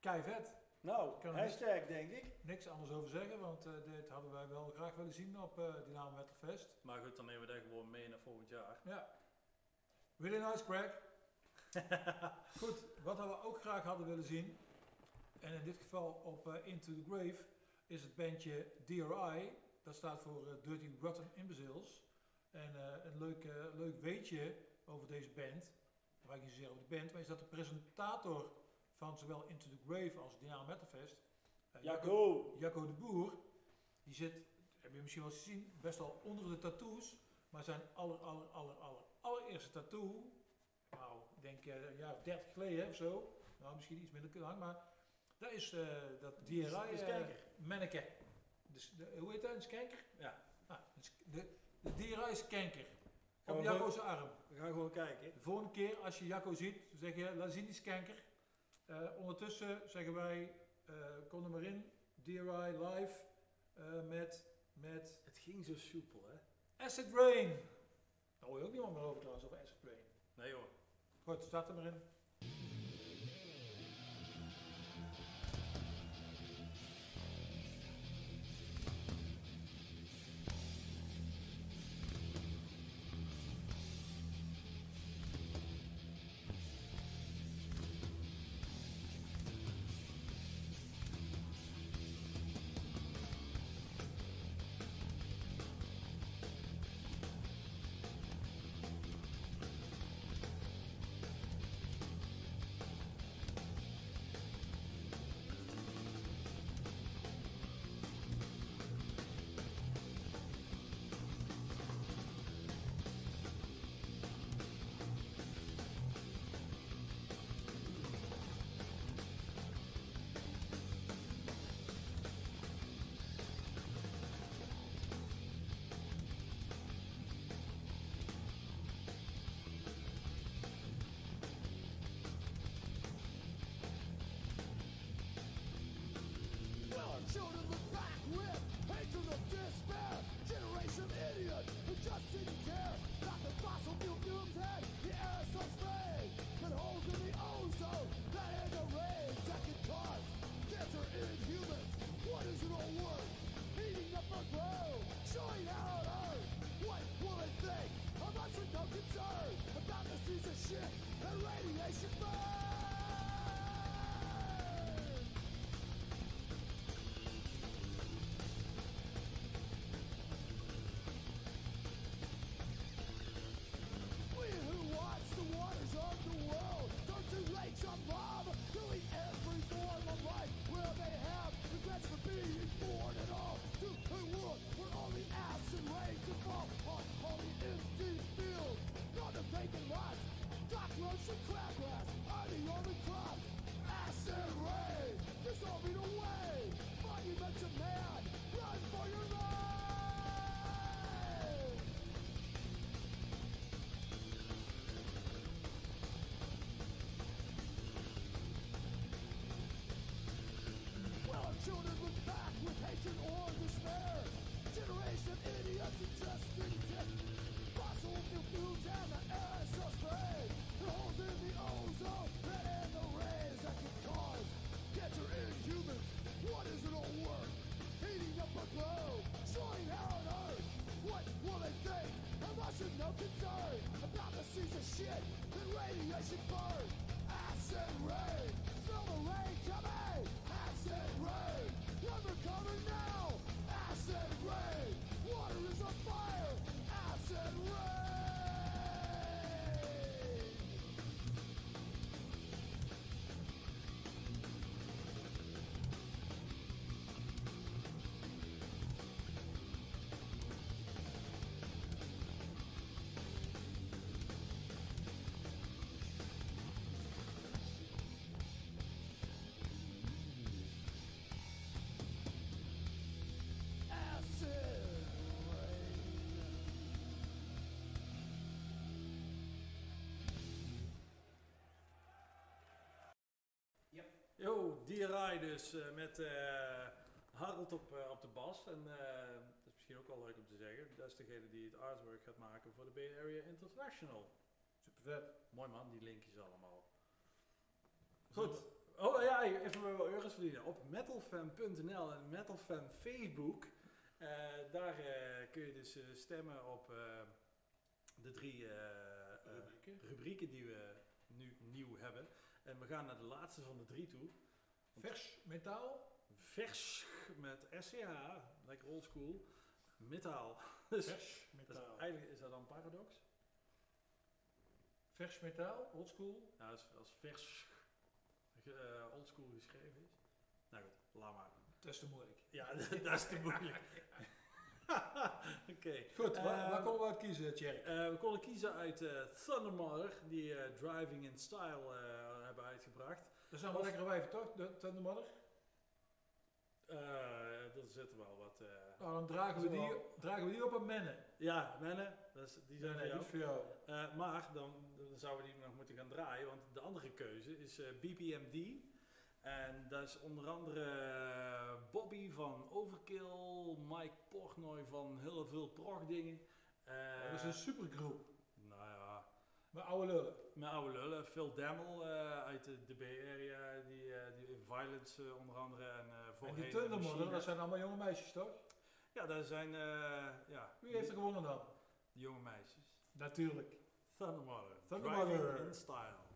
S8: Kei vet.
S2: Nou,
S8: Kan
S2: hashtag denk ik.
S8: Niks anders over zeggen, want eh, dit hadden wij wel graag willen zien op uh, Dynamo Metal Fest.
S2: Maar goed, dan nemen we dat gewoon mee naar volgend jaar.
S8: Ja. Really nice, Craig. [laughs] Goed, wat we ook graag hadden willen zien, en in dit geval op uh, Into the Grave, is het bandje DRI. Dat staat voor uh, Dirty Rotten Imbeciles. En uh, een leuk, leuk weetje over deze band, waar ik niet zozeer over de band, maar is dat de presentator van zowel Into the Grave als Dynamo Metal Fest,
S2: Jacco.
S8: Jacco de Boer, die zit, heb je misschien wel eens gezien, best wel onder de tattoos, maar zijn aller, aller, aller, aller, allereerste tattoo, nou, ik denk uh, een jaar of 30 geleden of zo, nou misschien iets minder lang, maar dat is uh, dat DRI uh, manneke. Dus de, hoe heet dat, een skanker?
S2: Ja.
S8: Ah, de, de DRI skanker. Op Jacco's arm.
S2: We gaan gewoon kijken.
S8: De volgende keer als je Jacco ziet, zeg je, laat zien die skanker. Uh, ondertussen zeggen wij, uh, kom er maar in, DRI live uh, met, met...
S2: Het ging zo soepel, hè?
S8: Acid Rain. Daar hoor je ook niemand meer over trouwens, over Acid Rain.
S2: Nee hoor.
S8: Goed, staat er maar in.
S2: Yo, DRI dus uh, met uh, Harold op, uh, op de bas. En dat is misschien ook wel leuk om te zeggen. Dat is degene die het artwork gaat maken voor de Bay Area International.
S8: Super vet.
S2: Mooi man, die linkjes allemaal. Goed. Oh ja, even wel euro's verdienen. Op metalfan.nl en metalfan Facebook. eh, daar eh, kun je dus eh, stemmen op eh, de drie eh, eh,
S1: Rubrieken.
S2: rubrieken die we nu nieuw hebben. En we gaan naar de laatste van de drie toe.
S1: Vers, metaal,
S2: Vers met SCH, lekker oldschool. Metaal. [laughs] Dus,
S1: vers,
S2: dat is-
S1: metaal.
S2: eigenlijk is dat dan paradox?
S1: Vers metaal, oldschool.
S2: Ja, als, als vers eh, oldschool geschreven is. Nou goed, laat maar.
S1: Dat is te moeilijk.
S2: Ja, [laughs] dat is te moeilijk. [laughs] Oké.
S1: Goed, waar,
S2: Ehm,
S1: waar konden we uit kiezen, Thierry?
S2: Eh, we konden kiezen uit eh Thunder Mother, die Driving in Style hebben uitgebracht.
S1: Dat zijn wel lekkere wijven, toch? De Thunder Mother?
S2: Eh er zitten wel wat... eh,
S1: Nou, dan dragen we, die, dragen we die op een mennen.
S2: ja, mennen, dat is, die zijn
S1: Nee, nee, voor jou.
S2: Eh, maar dan, dan zouden we die nog moeten gaan draaien, want de andere keuze is eh, BPMD. En dat is onder andere Bobby van Overkill, Mike Portnoy van heel veel prog-dingen.
S1: Dat is een supergroep. Met oude lullen.
S2: Mijn oude lullen, Phil Dammel eh, uit de, de Bay Area, die, eh, die Violence eh, onder andere en eh
S1: En die Thunder
S2: Machine
S1: Mother, dat zijn allemaal jonge meisjes, toch?
S2: Ja, dat zijn ja,
S1: Wie heeft er gewonnen dan?
S2: de jonge meisjes.
S1: Natuurlijk.
S2: Thunder Mother,
S1: Thunder
S2: Driving
S1: Mother.
S2: in Style.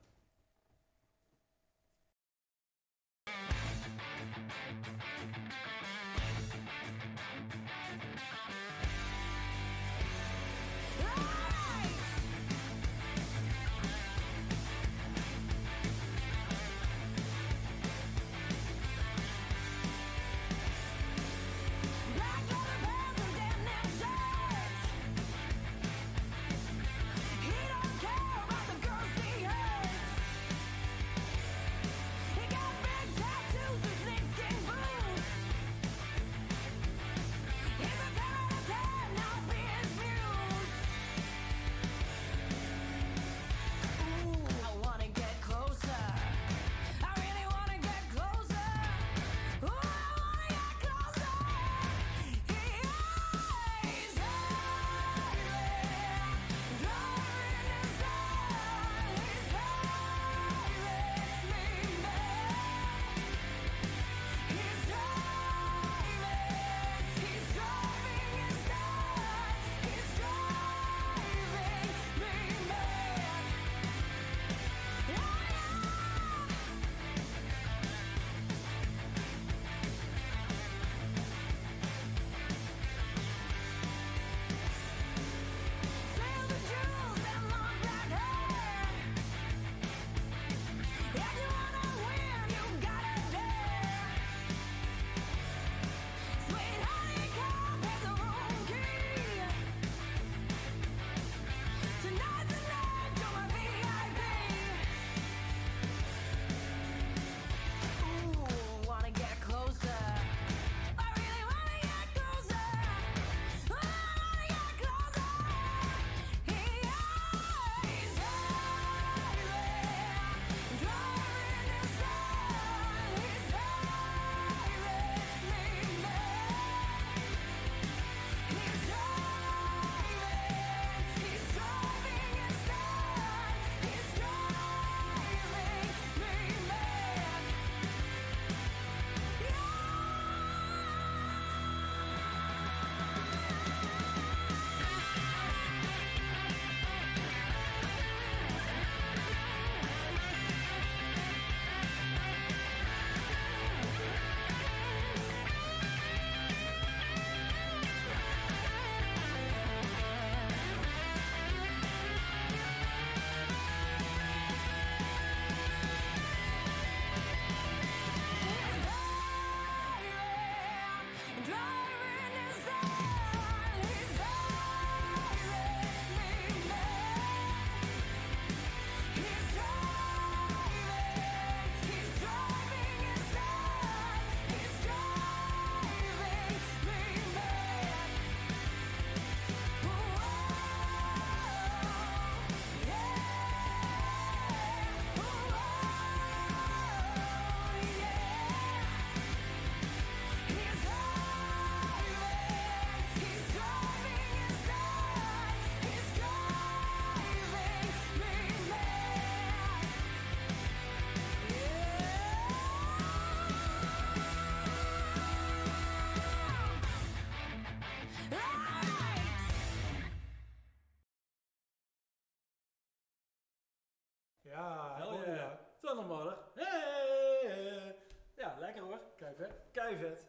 S1: Ja,
S2: Hell
S1: oh, ja.
S2: Thundermother. Hey! Ja, lekker hoor.
S1: Kijk vet.
S2: Kei vet.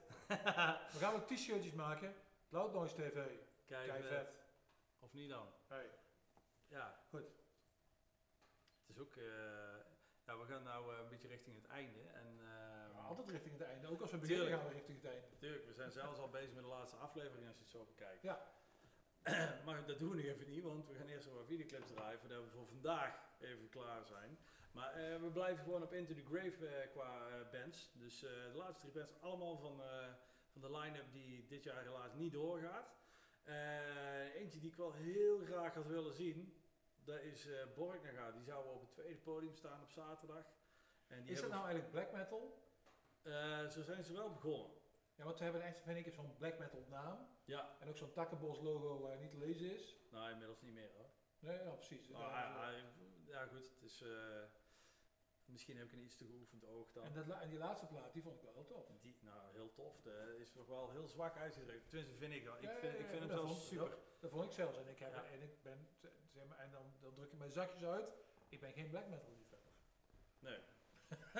S1: We gaan ook t-shirtjes maken. Loud Noise TV.
S2: Kei
S1: Kei
S2: vet.
S1: vet.
S2: Of niet dan?
S1: Hey.
S2: Ja.
S1: Goed.
S2: Het is ook, eh, ja, we gaan nou eh, een beetje richting het einde. En, ehm,
S1: Altijd richting het einde. Ook als we beginnen
S2: Tuurlijk.
S1: gaan we richting het einde.
S2: Natuurlijk, we zijn zelfs al bezig met de laatste aflevering als je het zo bekijkt.
S1: Ja. [clears throat]
S2: maar dat doen we nog even niet, want we gaan eerst nog wat videoclips draaien voordat we voor vandaag even klaar zijn. Maar eh, we blijven gewoon op Into the Grave eh, qua eh, bands. Dus de laatste drie bands allemaal van, van de line-up die dit jaar helaas niet doorgaat. Eentje die ik wel heel graag had willen zien, dat is Borgnaga. Die zouden op het tweede podium staan op zaterdag. En die
S1: Is dat nou eigenlijk black metal?
S2: Zo zijn ze wel begonnen.
S1: Ja, want ze hebben echt, vind ik, zo'n black metal naam.
S2: Ja,
S1: En ook zo'n takkenbos logo waar niet te lezen is.
S2: nou inmiddels niet meer hoor.
S1: Nee, ja, precies.
S2: Ah, ja, ja, ja, goed, het is, eh, misschien heb ik een iets te geoefend oog dan.
S1: En, dat, en die laatste plaat, die vond ik wel heel tof.
S2: Die, nou, heel tof. De, is nog wel heel zwak uitgedrukt. Tenminste, vind ik wel. Ik
S1: Ja,
S2: vind,
S1: ja,
S2: ik vind hem
S1: dat
S2: zelfs
S1: vond-
S2: super.
S1: Dat, dat vond ik zelfs. En ik, heb, en ik ben, zeg maar, en dan, dan druk ik mijn zakjes uit. Ik ben geen black metal liefhebber.
S2: Nee.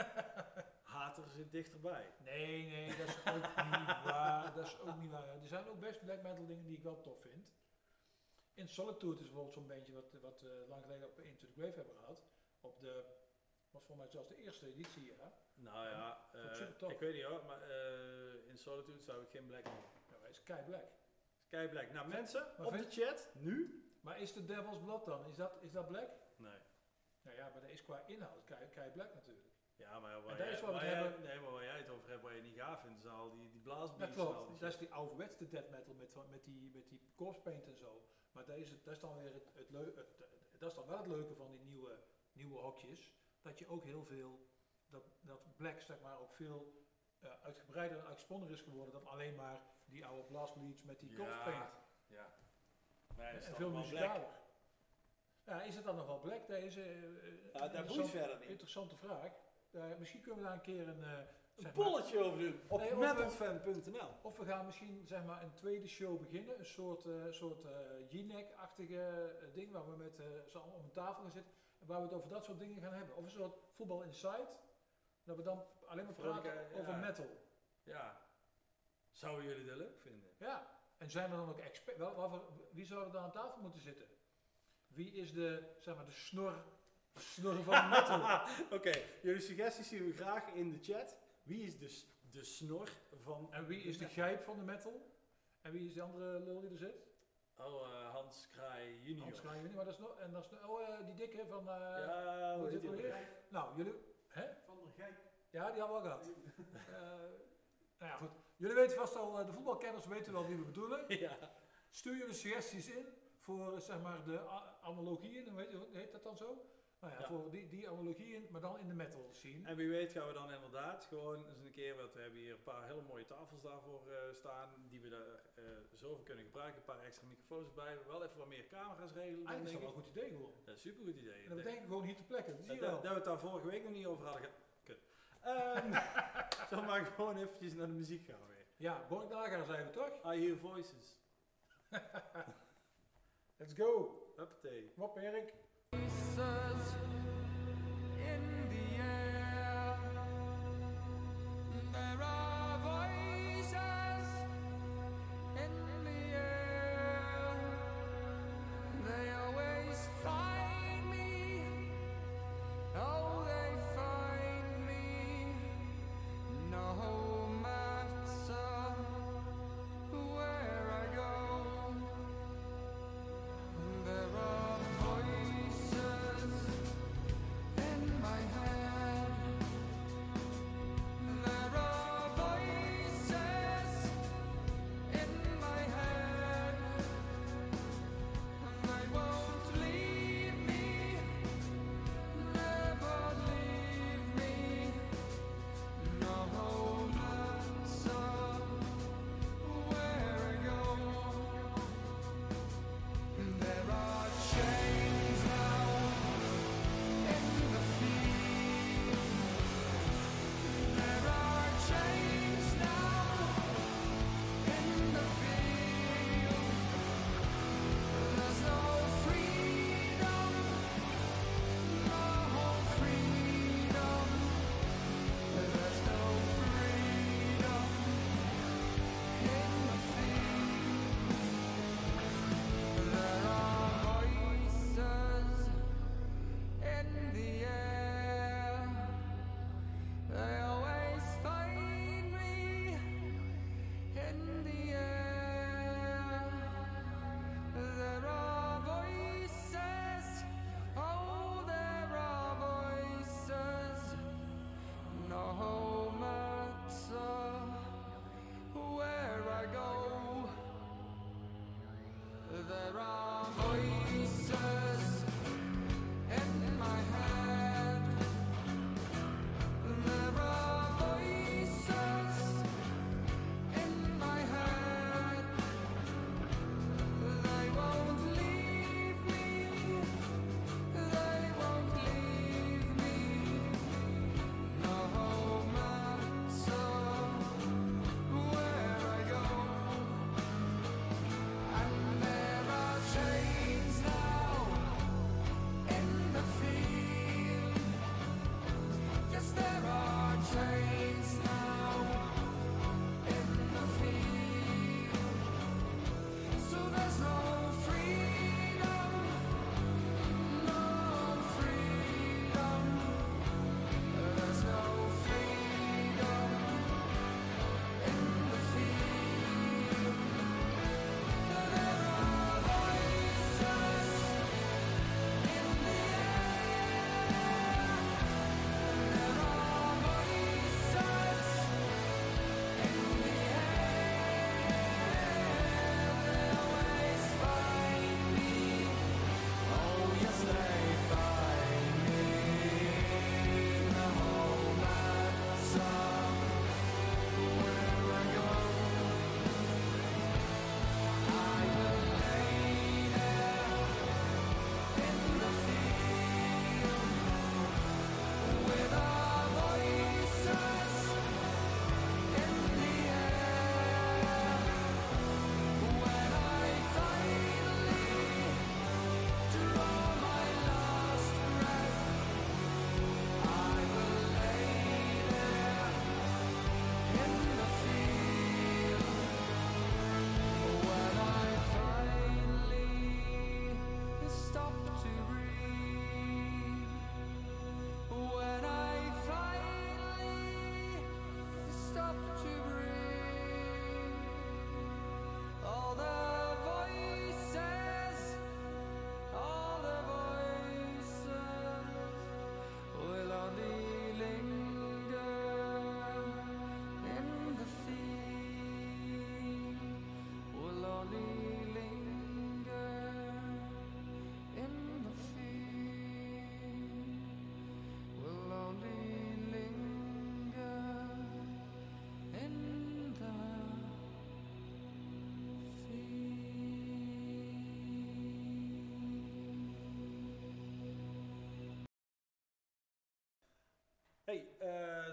S2: [laughs] Hater zit dichterbij.
S1: Nee, nee, dat is ook niet waar. Dat is ook niet waar. Er zijn ook best black metal dingen die ik wel tof vind. In Solitude is bijvoorbeeld zo'n bandje wat, wat we lang geleden op Into the Grave hebben gehad. Op de, was voor mij zelfs de eerste editie, ja.
S2: Nou ja,
S1: Vond ik
S2: eh, weet niet hoor, maar eh, in Solitude zou ik geen black noemen.
S1: Ja, hij is kei black.
S2: Kei black. Nou mensen,
S1: Maar
S2: op de chat, nu?
S1: Maar is de Devil's Blood dan? Is dat, is dat black?
S2: Nee.
S1: Nou ja, maar dat is qua inhoud kei, kei black natuurlijk.
S2: Ja, maar waar, jij,
S1: is wat we
S2: waar, jij,
S1: hebben-
S2: nee, maar waar jij het over hebt, waar je niet gaaf vindt, is al die, die blaasbeats.
S1: klopt.
S2: die
S1: Dat is die ouderwetse death metal met, met die, met die corpse paint en zo. Maar dat is, het, dat is dan weer het, het, leu- het, dat is dan wel het leuke van die nieuwe, nieuwe hokjes. Dat je ook heel veel, dat, dat black zeg maar ook veel eh, uitgebreider en uitgesponnen is geworden dan alleen maar die oude blastbleeds met die
S2: Ja. Ja. Maar is
S1: en veel muzikaler. Ja, is het dan nog wel black? Dat is eh,
S2: Ja, dat
S1: interessant-
S2: boeit verder niet.
S1: Interessante vraag. Eh, misschien kunnen we daar een keer een,
S2: Een polletje over doen op
S1: Nee,
S2: metalfan.nl.
S1: Of we gaan misschien zeg maar een tweede show beginnen. Een soort, eh soort eh G-neck-achtige eh, ding waar we met eh z'n allen om een tafel gaan zitten. En waar we het over dat soort dingen gaan hebben. Of een soort voetbal inside. Dat we dan alleen maar praten
S2: Vrolijke, ja.
S1: over metal.
S2: Ja. Zouden jullie dat leuk vinden?
S1: Ja. En zijn er dan ook experts? Wie zou er dan aan tafel moeten zitten? Wie is de, zeg maar, de snor, snor van [laughs] metal?
S2: Oké, jullie suggesties zien we graag in de chat. Wie is de, s- de snor van...
S1: En wie is de gijp van de metal? En wie is die andere lul die er zit?
S2: Oh, eh, Hans Kraai junior.
S1: Hans Kraaij, niet, maar dat is nog, en dat is nog, oh, eh, die dikke van, eh,
S2: Ja,
S1: hoe ook weer? Nou, jullie, hè?
S9: Van der Gijk.
S1: Ja, die hebben we al gehad. [laughs] Eh, nou ja, goed. Jullie weten vast al, de voetbalkenners weten wel wie we bedoelen. [laughs]
S2: Ja.
S1: Stuur jullie suggesties in voor, zeg maar, de analogieën, hoe heet dat dan zo? Nou ja,
S2: Ja.
S1: voor die, die analogieën, maar dan in de metal scene.
S2: En wie weet gaan we dan inderdaad gewoon eens een keer, want we hebben hier een paar hele mooie tafels daarvoor eh, staan, die we daar eh zo voor kunnen gebruiken. Een paar extra microfoons erbij. Wel even wat meer camera's regelen.
S1: Eigenlijk is dat
S2: denk
S1: wel
S2: ik.
S1: een goed idee gewoon.
S2: Dat is een supergoed idee.
S1: En dat betekent gewoon hier te plekken, dat zie
S2: Dat,
S1: je
S2: dat,
S1: wel.
S2: dat we het daar vorige week nog niet over hadden. Kut. Ehm [laughs] dan maar gewoon eventjes naar de muziek gaan weer.
S1: Ja, Borg zijn we toch?
S2: I hear voices. [laughs]
S1: Let's go.
S2: Huppatee.
S1: Wat Erik?
S3: In the air. There are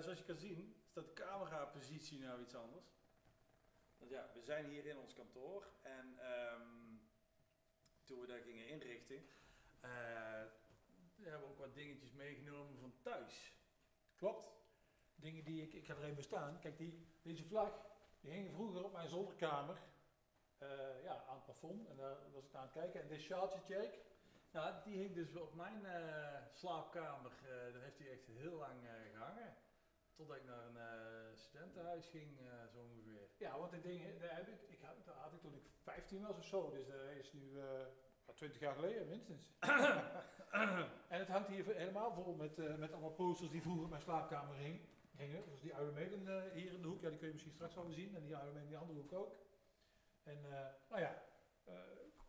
S2: zoals je kan zien, staat de camerapositie nou iets anders. Ja, we zijn hier in ons kantoor en ehm, toen we daar gingen inrichten, eh, hebben we ook wat dingetjes meegenomen van thuis.
S1: Klopt. Dingen die ik, ik ga er even staan. Kijk, die, deze vlag, die hing vroeger op mijn zolderkamer. eh, ja, aan het plafond. En daar was ik aan het kijken. En dit sjaaltje, Tjerk,
S2: Ja, die hing dus op mijn eh, slaapkamer. eh, daar heeft hij echt heel lang eh, gehangen. Totdat ik naar een eh, studentenhuis ging, eh, zo ongeveer.
S1: Ja, want die dingen, daar heb ik, ik had, dat had ik toen ik 15 was of zo. Dus dat is nu eh, ja, 20 jaar geleden minstens. [coughs] en het hangt hier helemaal vol met, eh, met allemaal posters die vroeger in mijn slaapkamer hing, hingen. Dus die Iron Maiden eh, hier in de hoek, ja, die kun je misschien straks wel weer zien. En die Iron Maiden in die andere hoek ook. En eh, nou ja, eh,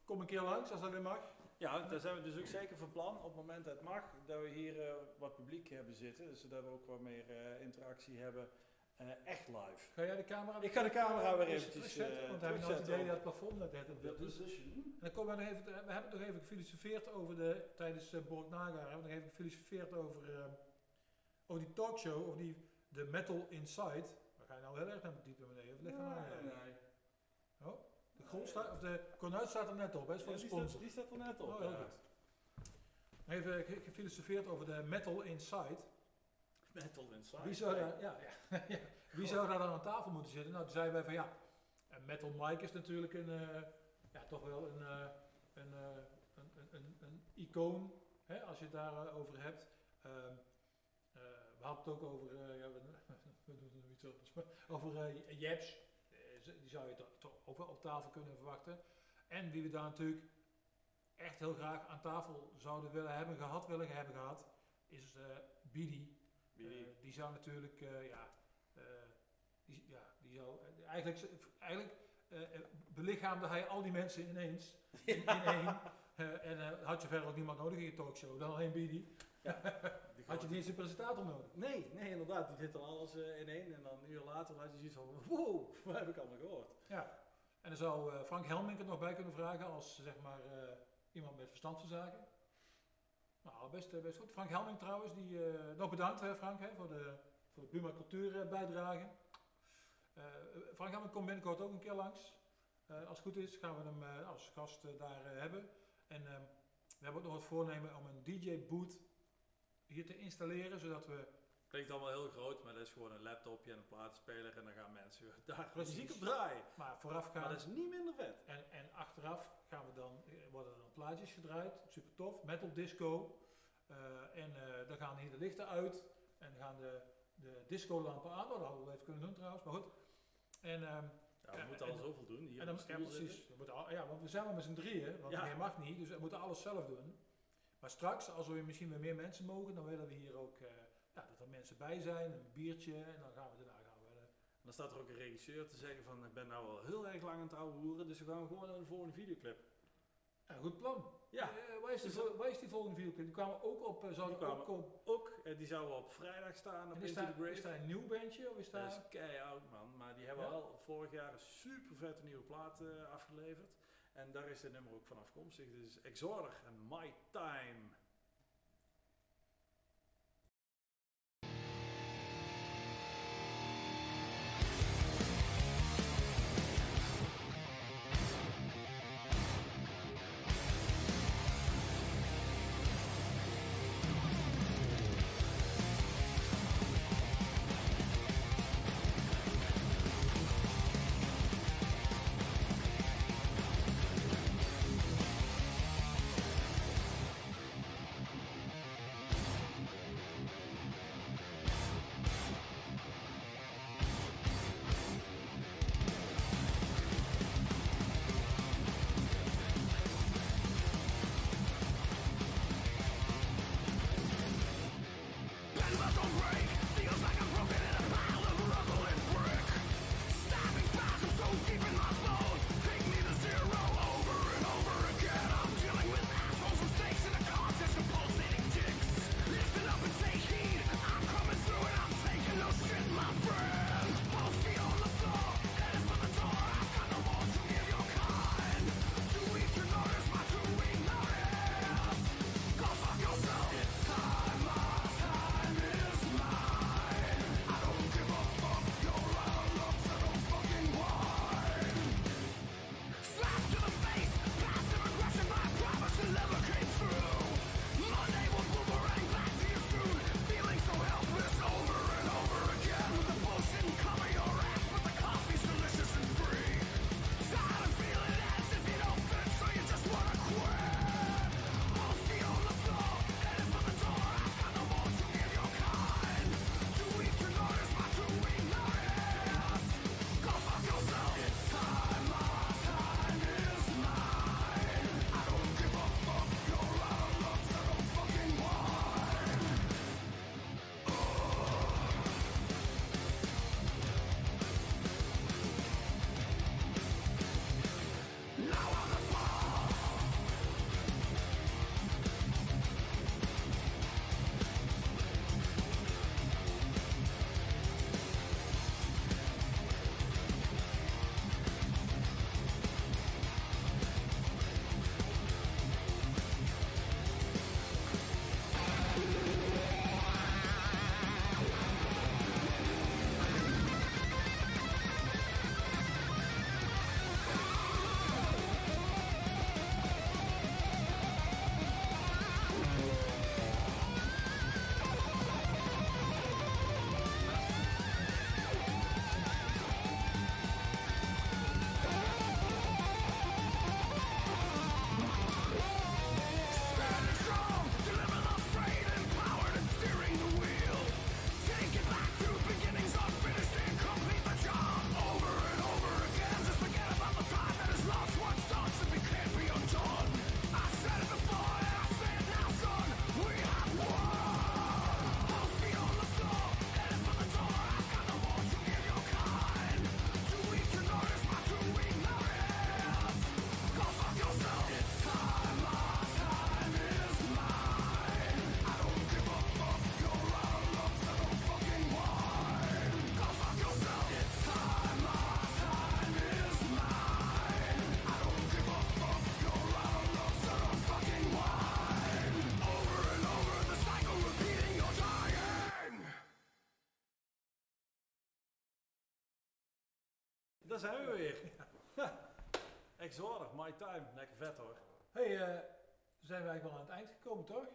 S1: kom een keer langs als dat weer mag.
S2: Ja, daar zijn we dus ook zeker van plan op het moment dat het mag, dat we hier eh, wat publiek hebben zitten, dus zodat we ook wat meer eh, interactie hebben, eh, echt live.
S1: Ga jij de camera...
S2: Ik ga de camera weer eventjes, eh,
S1: want we hebben nou het idee dat het plafond net het
S2: position.
S1: En dan komen we nog even, we hebben nog even gefilosofeerd over de, tijdens uh, Borg Naga, hebben we nog even gefilosofeerd over, eh, over die talkshow, over die, de Metal Inside. Waar ga je nou heel erg naar diepe beneden? Leg maar aan. Staat, of de kornuit staat er net op, hè, is voor
S2: Ja,
S1: de
S2: die, staat,
S1: sponsor.
S2: die staat er net op.
S1: Oh, heel
S2: ja.
S1: goed. Even ge- gefilosofeerd over de Metal Inside.
S2: Metal inside.
S1: Wie zou daar, ja, [laughs] ja. Wie zou daar dan aan tafel moeten zitten? Nou, toen zeiden wij van ja, een Metal Mike is natuurlijk een, eh, ja, toch wel een, eh, een, eh, een, een, een, een icoon, hè, als je het daarover over hebt. Ehm, eh, we hadden het ook over, ja, we, [laughs] we doen er iets anders, maar over Jeps. Die zou je toch, ook wel op tafel kunnen verwachten. En wie we daar natuurlijk echt heel graag aan tafel zouden willen hebben gehad, willen hebben gehad, is eh Bidi. Eh, die zou natuurlijk, eh, ja, die, ja, die zou, eigenlijk, eigenlijk belichaamde hij al die mensen ineens, [laughs] in, in één. En had je verder ook niemand nodig in je talkshow, dan alleen Bidi.
S2: die [laughs]
S1: Had je niet eens een presentator nodig.
S2: Nee, nee, inderdaad. Die zit dan alles eh, in één en dan een uur later had je zoiets van, wow, [laughs] wat heb ik allemaal gehoord?
S1: Ja. En dan zou eh, Frank Helmink er nog bij kunnen vragen als zeg maar eh, iemand met verstand van zaken. Nou, best, best goed. Frank Helmink trouwens, die, nog bedankt hè, Frank hè, voor de, voor de Buma Cultuur bijdrage. Frank Helmink komt binnenkort ook een keer langs. Als het goed is gaan we hem als gast daar hebben. En ehm, we hebben ook nog het voornemen om een DJ-boot hier te installeren, zodat we
S2: Klinkt allemaal heel groot, maar dat is gewoon een laptopje en een platenspeler en dan gaan mensen [laughs] daar muziek op draaien.
S1: maar vooraf gaan.
S2: Maar dat is niet minder vet.
S1: En, en achteraf gaan we dan, eh, worden er dan plaatjes gedraaid, super tof, metal disco. Eh, en eh, dan gaan hier de lichten uit en gaan de, de discolampen aan. Oh, dat hadden we wel even kunnen doen trouwens, maar goed. En, ehm,
S2: Ja, we
S1: Ja,
S2: moeten
S1: en-
S2: al zoveel doen. Hier
S1: en dan, ja, precies. We moeten al, ja, want we zijn maar met z'n drieën, want
S2: Ja.
S1: meer mag niet, dus we moeten alles zelf doen. Maar straks, als we misschien weer meer mensen mogen, dan willen we hier ook eh, ja, dat er mensen bij zijn, een biertje en dan gaan we daarna gaan we.
S2: En dan staat er ook een regisseur te zeggen van, ik ben nou al heel erg lang aan het ouwe hoeren, dus we gaan gewoon naar de volgende videoclip.
S1: ja, goed plan.
S2: Ja,
S1: Eh, waar, is die,
S2: Dus-
S1: waar is die volgende videoclip? Die kwamen ook op, zouden
S2: Die kwamen
S1: ook op.
S2: ook, die zouden op vrijdag staan op
S1: En is
S2: Into the
S1: daar, is daar een nieuw bandje of is daar...
S2: Dat is keihard man, maar die hebben
S1: Ja?
S2: al vorig jaar een super vette nieuwe plaat afgeleverd. En daar is het nummer ook van afkomstig. Dus Exorder en My Time. Zijn we weer. [laughs] Exorder, my time. Lekker vet hoor.
S1: hey, eh, zijn we eigenlijk wel aan het eind gekomen, toch?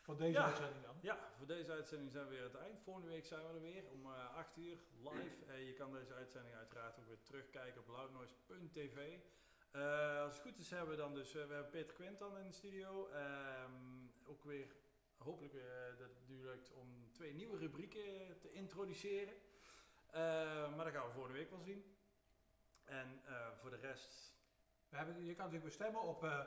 S1: Voor deze
S2: Ja.
S1: uitzending dan.
S2: Ja, voor deze uitzending zijn we weer aan het eind. Volgende week zijn we er weer om eh 8 uur live. Eh, je kan deze uitzending uiteraard ook weer terugkijken op loudnoise.tv. Als het goed is hebben we dan dus, we hebben Peter Quint dan in de studio. Ehm, ook weer, hopelijk weer dat het nu lukt om twee nieuwe rubrieken te introduceren. Maar dat gaan we volgende week wel zien. En eh, voor de rest,
S1: We hebben, je kan natuurlijk bestemmen op eh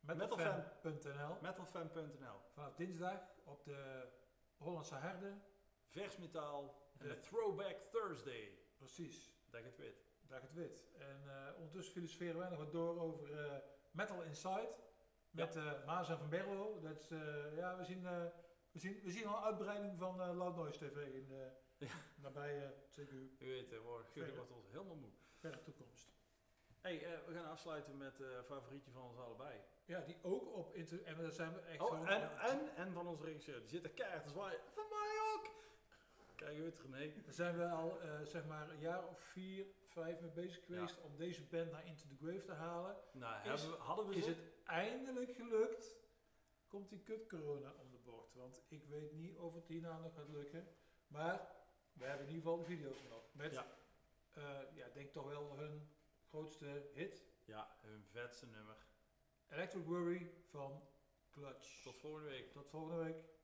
S1: metalfan.nl
S2: metalfan.nl.
S1: vanaf dinsdag op de Hollandse Herden.
S2: Versmetaal en
S1: De-
S2: Throwback Thursday.
S1: Precies,
S2: ik het weet.
S1: dag het wit. En eh, ondertussen filosoferen wij nog wat door over Metal Inside. Met eh Maas en Van Berlo. Dat is, ja, we zien, we, zien, we zien al een uitbreiding van Loud Noise TV in de
S2: Ja.
S1: nabije, zeker
S2: U weet, wordt, jullie wordt ons helemaal moe.
S1: Verre toekomst.
S2: Hey, eh, we gaan afsluiten met eh favorietje van ons allebei.
S1: Ja, die ook op internet. En daar zijn we echt
S2: Oh, en, en, en van onze regisseur. Die zit er keihard te zwaaien. Van mij ook! Kijk uit, René.
S1: Daar zijn we al eh, zeg maar een jaar of vier, vijf mee bezig geweest om deze band naar Into the Grave te halen.
S2: Nou,
S1: Is-
S2: hebben we, hadden we
S1: Is het eindelijk gelukt? Komt die kut corona om de bocht? Want ik weet niet of het hierna nog gaat lukken. Maar we hebben in ieder geval de video's nog. Met,
S2: Ja.
S1: Ja. ja, denk toch wel hun grootste hit.
S2: Ja, hun vetste nummer.
S1: Electric Worry van Clutch.
S2: Tot volgende week.
S1: Tot volgende week.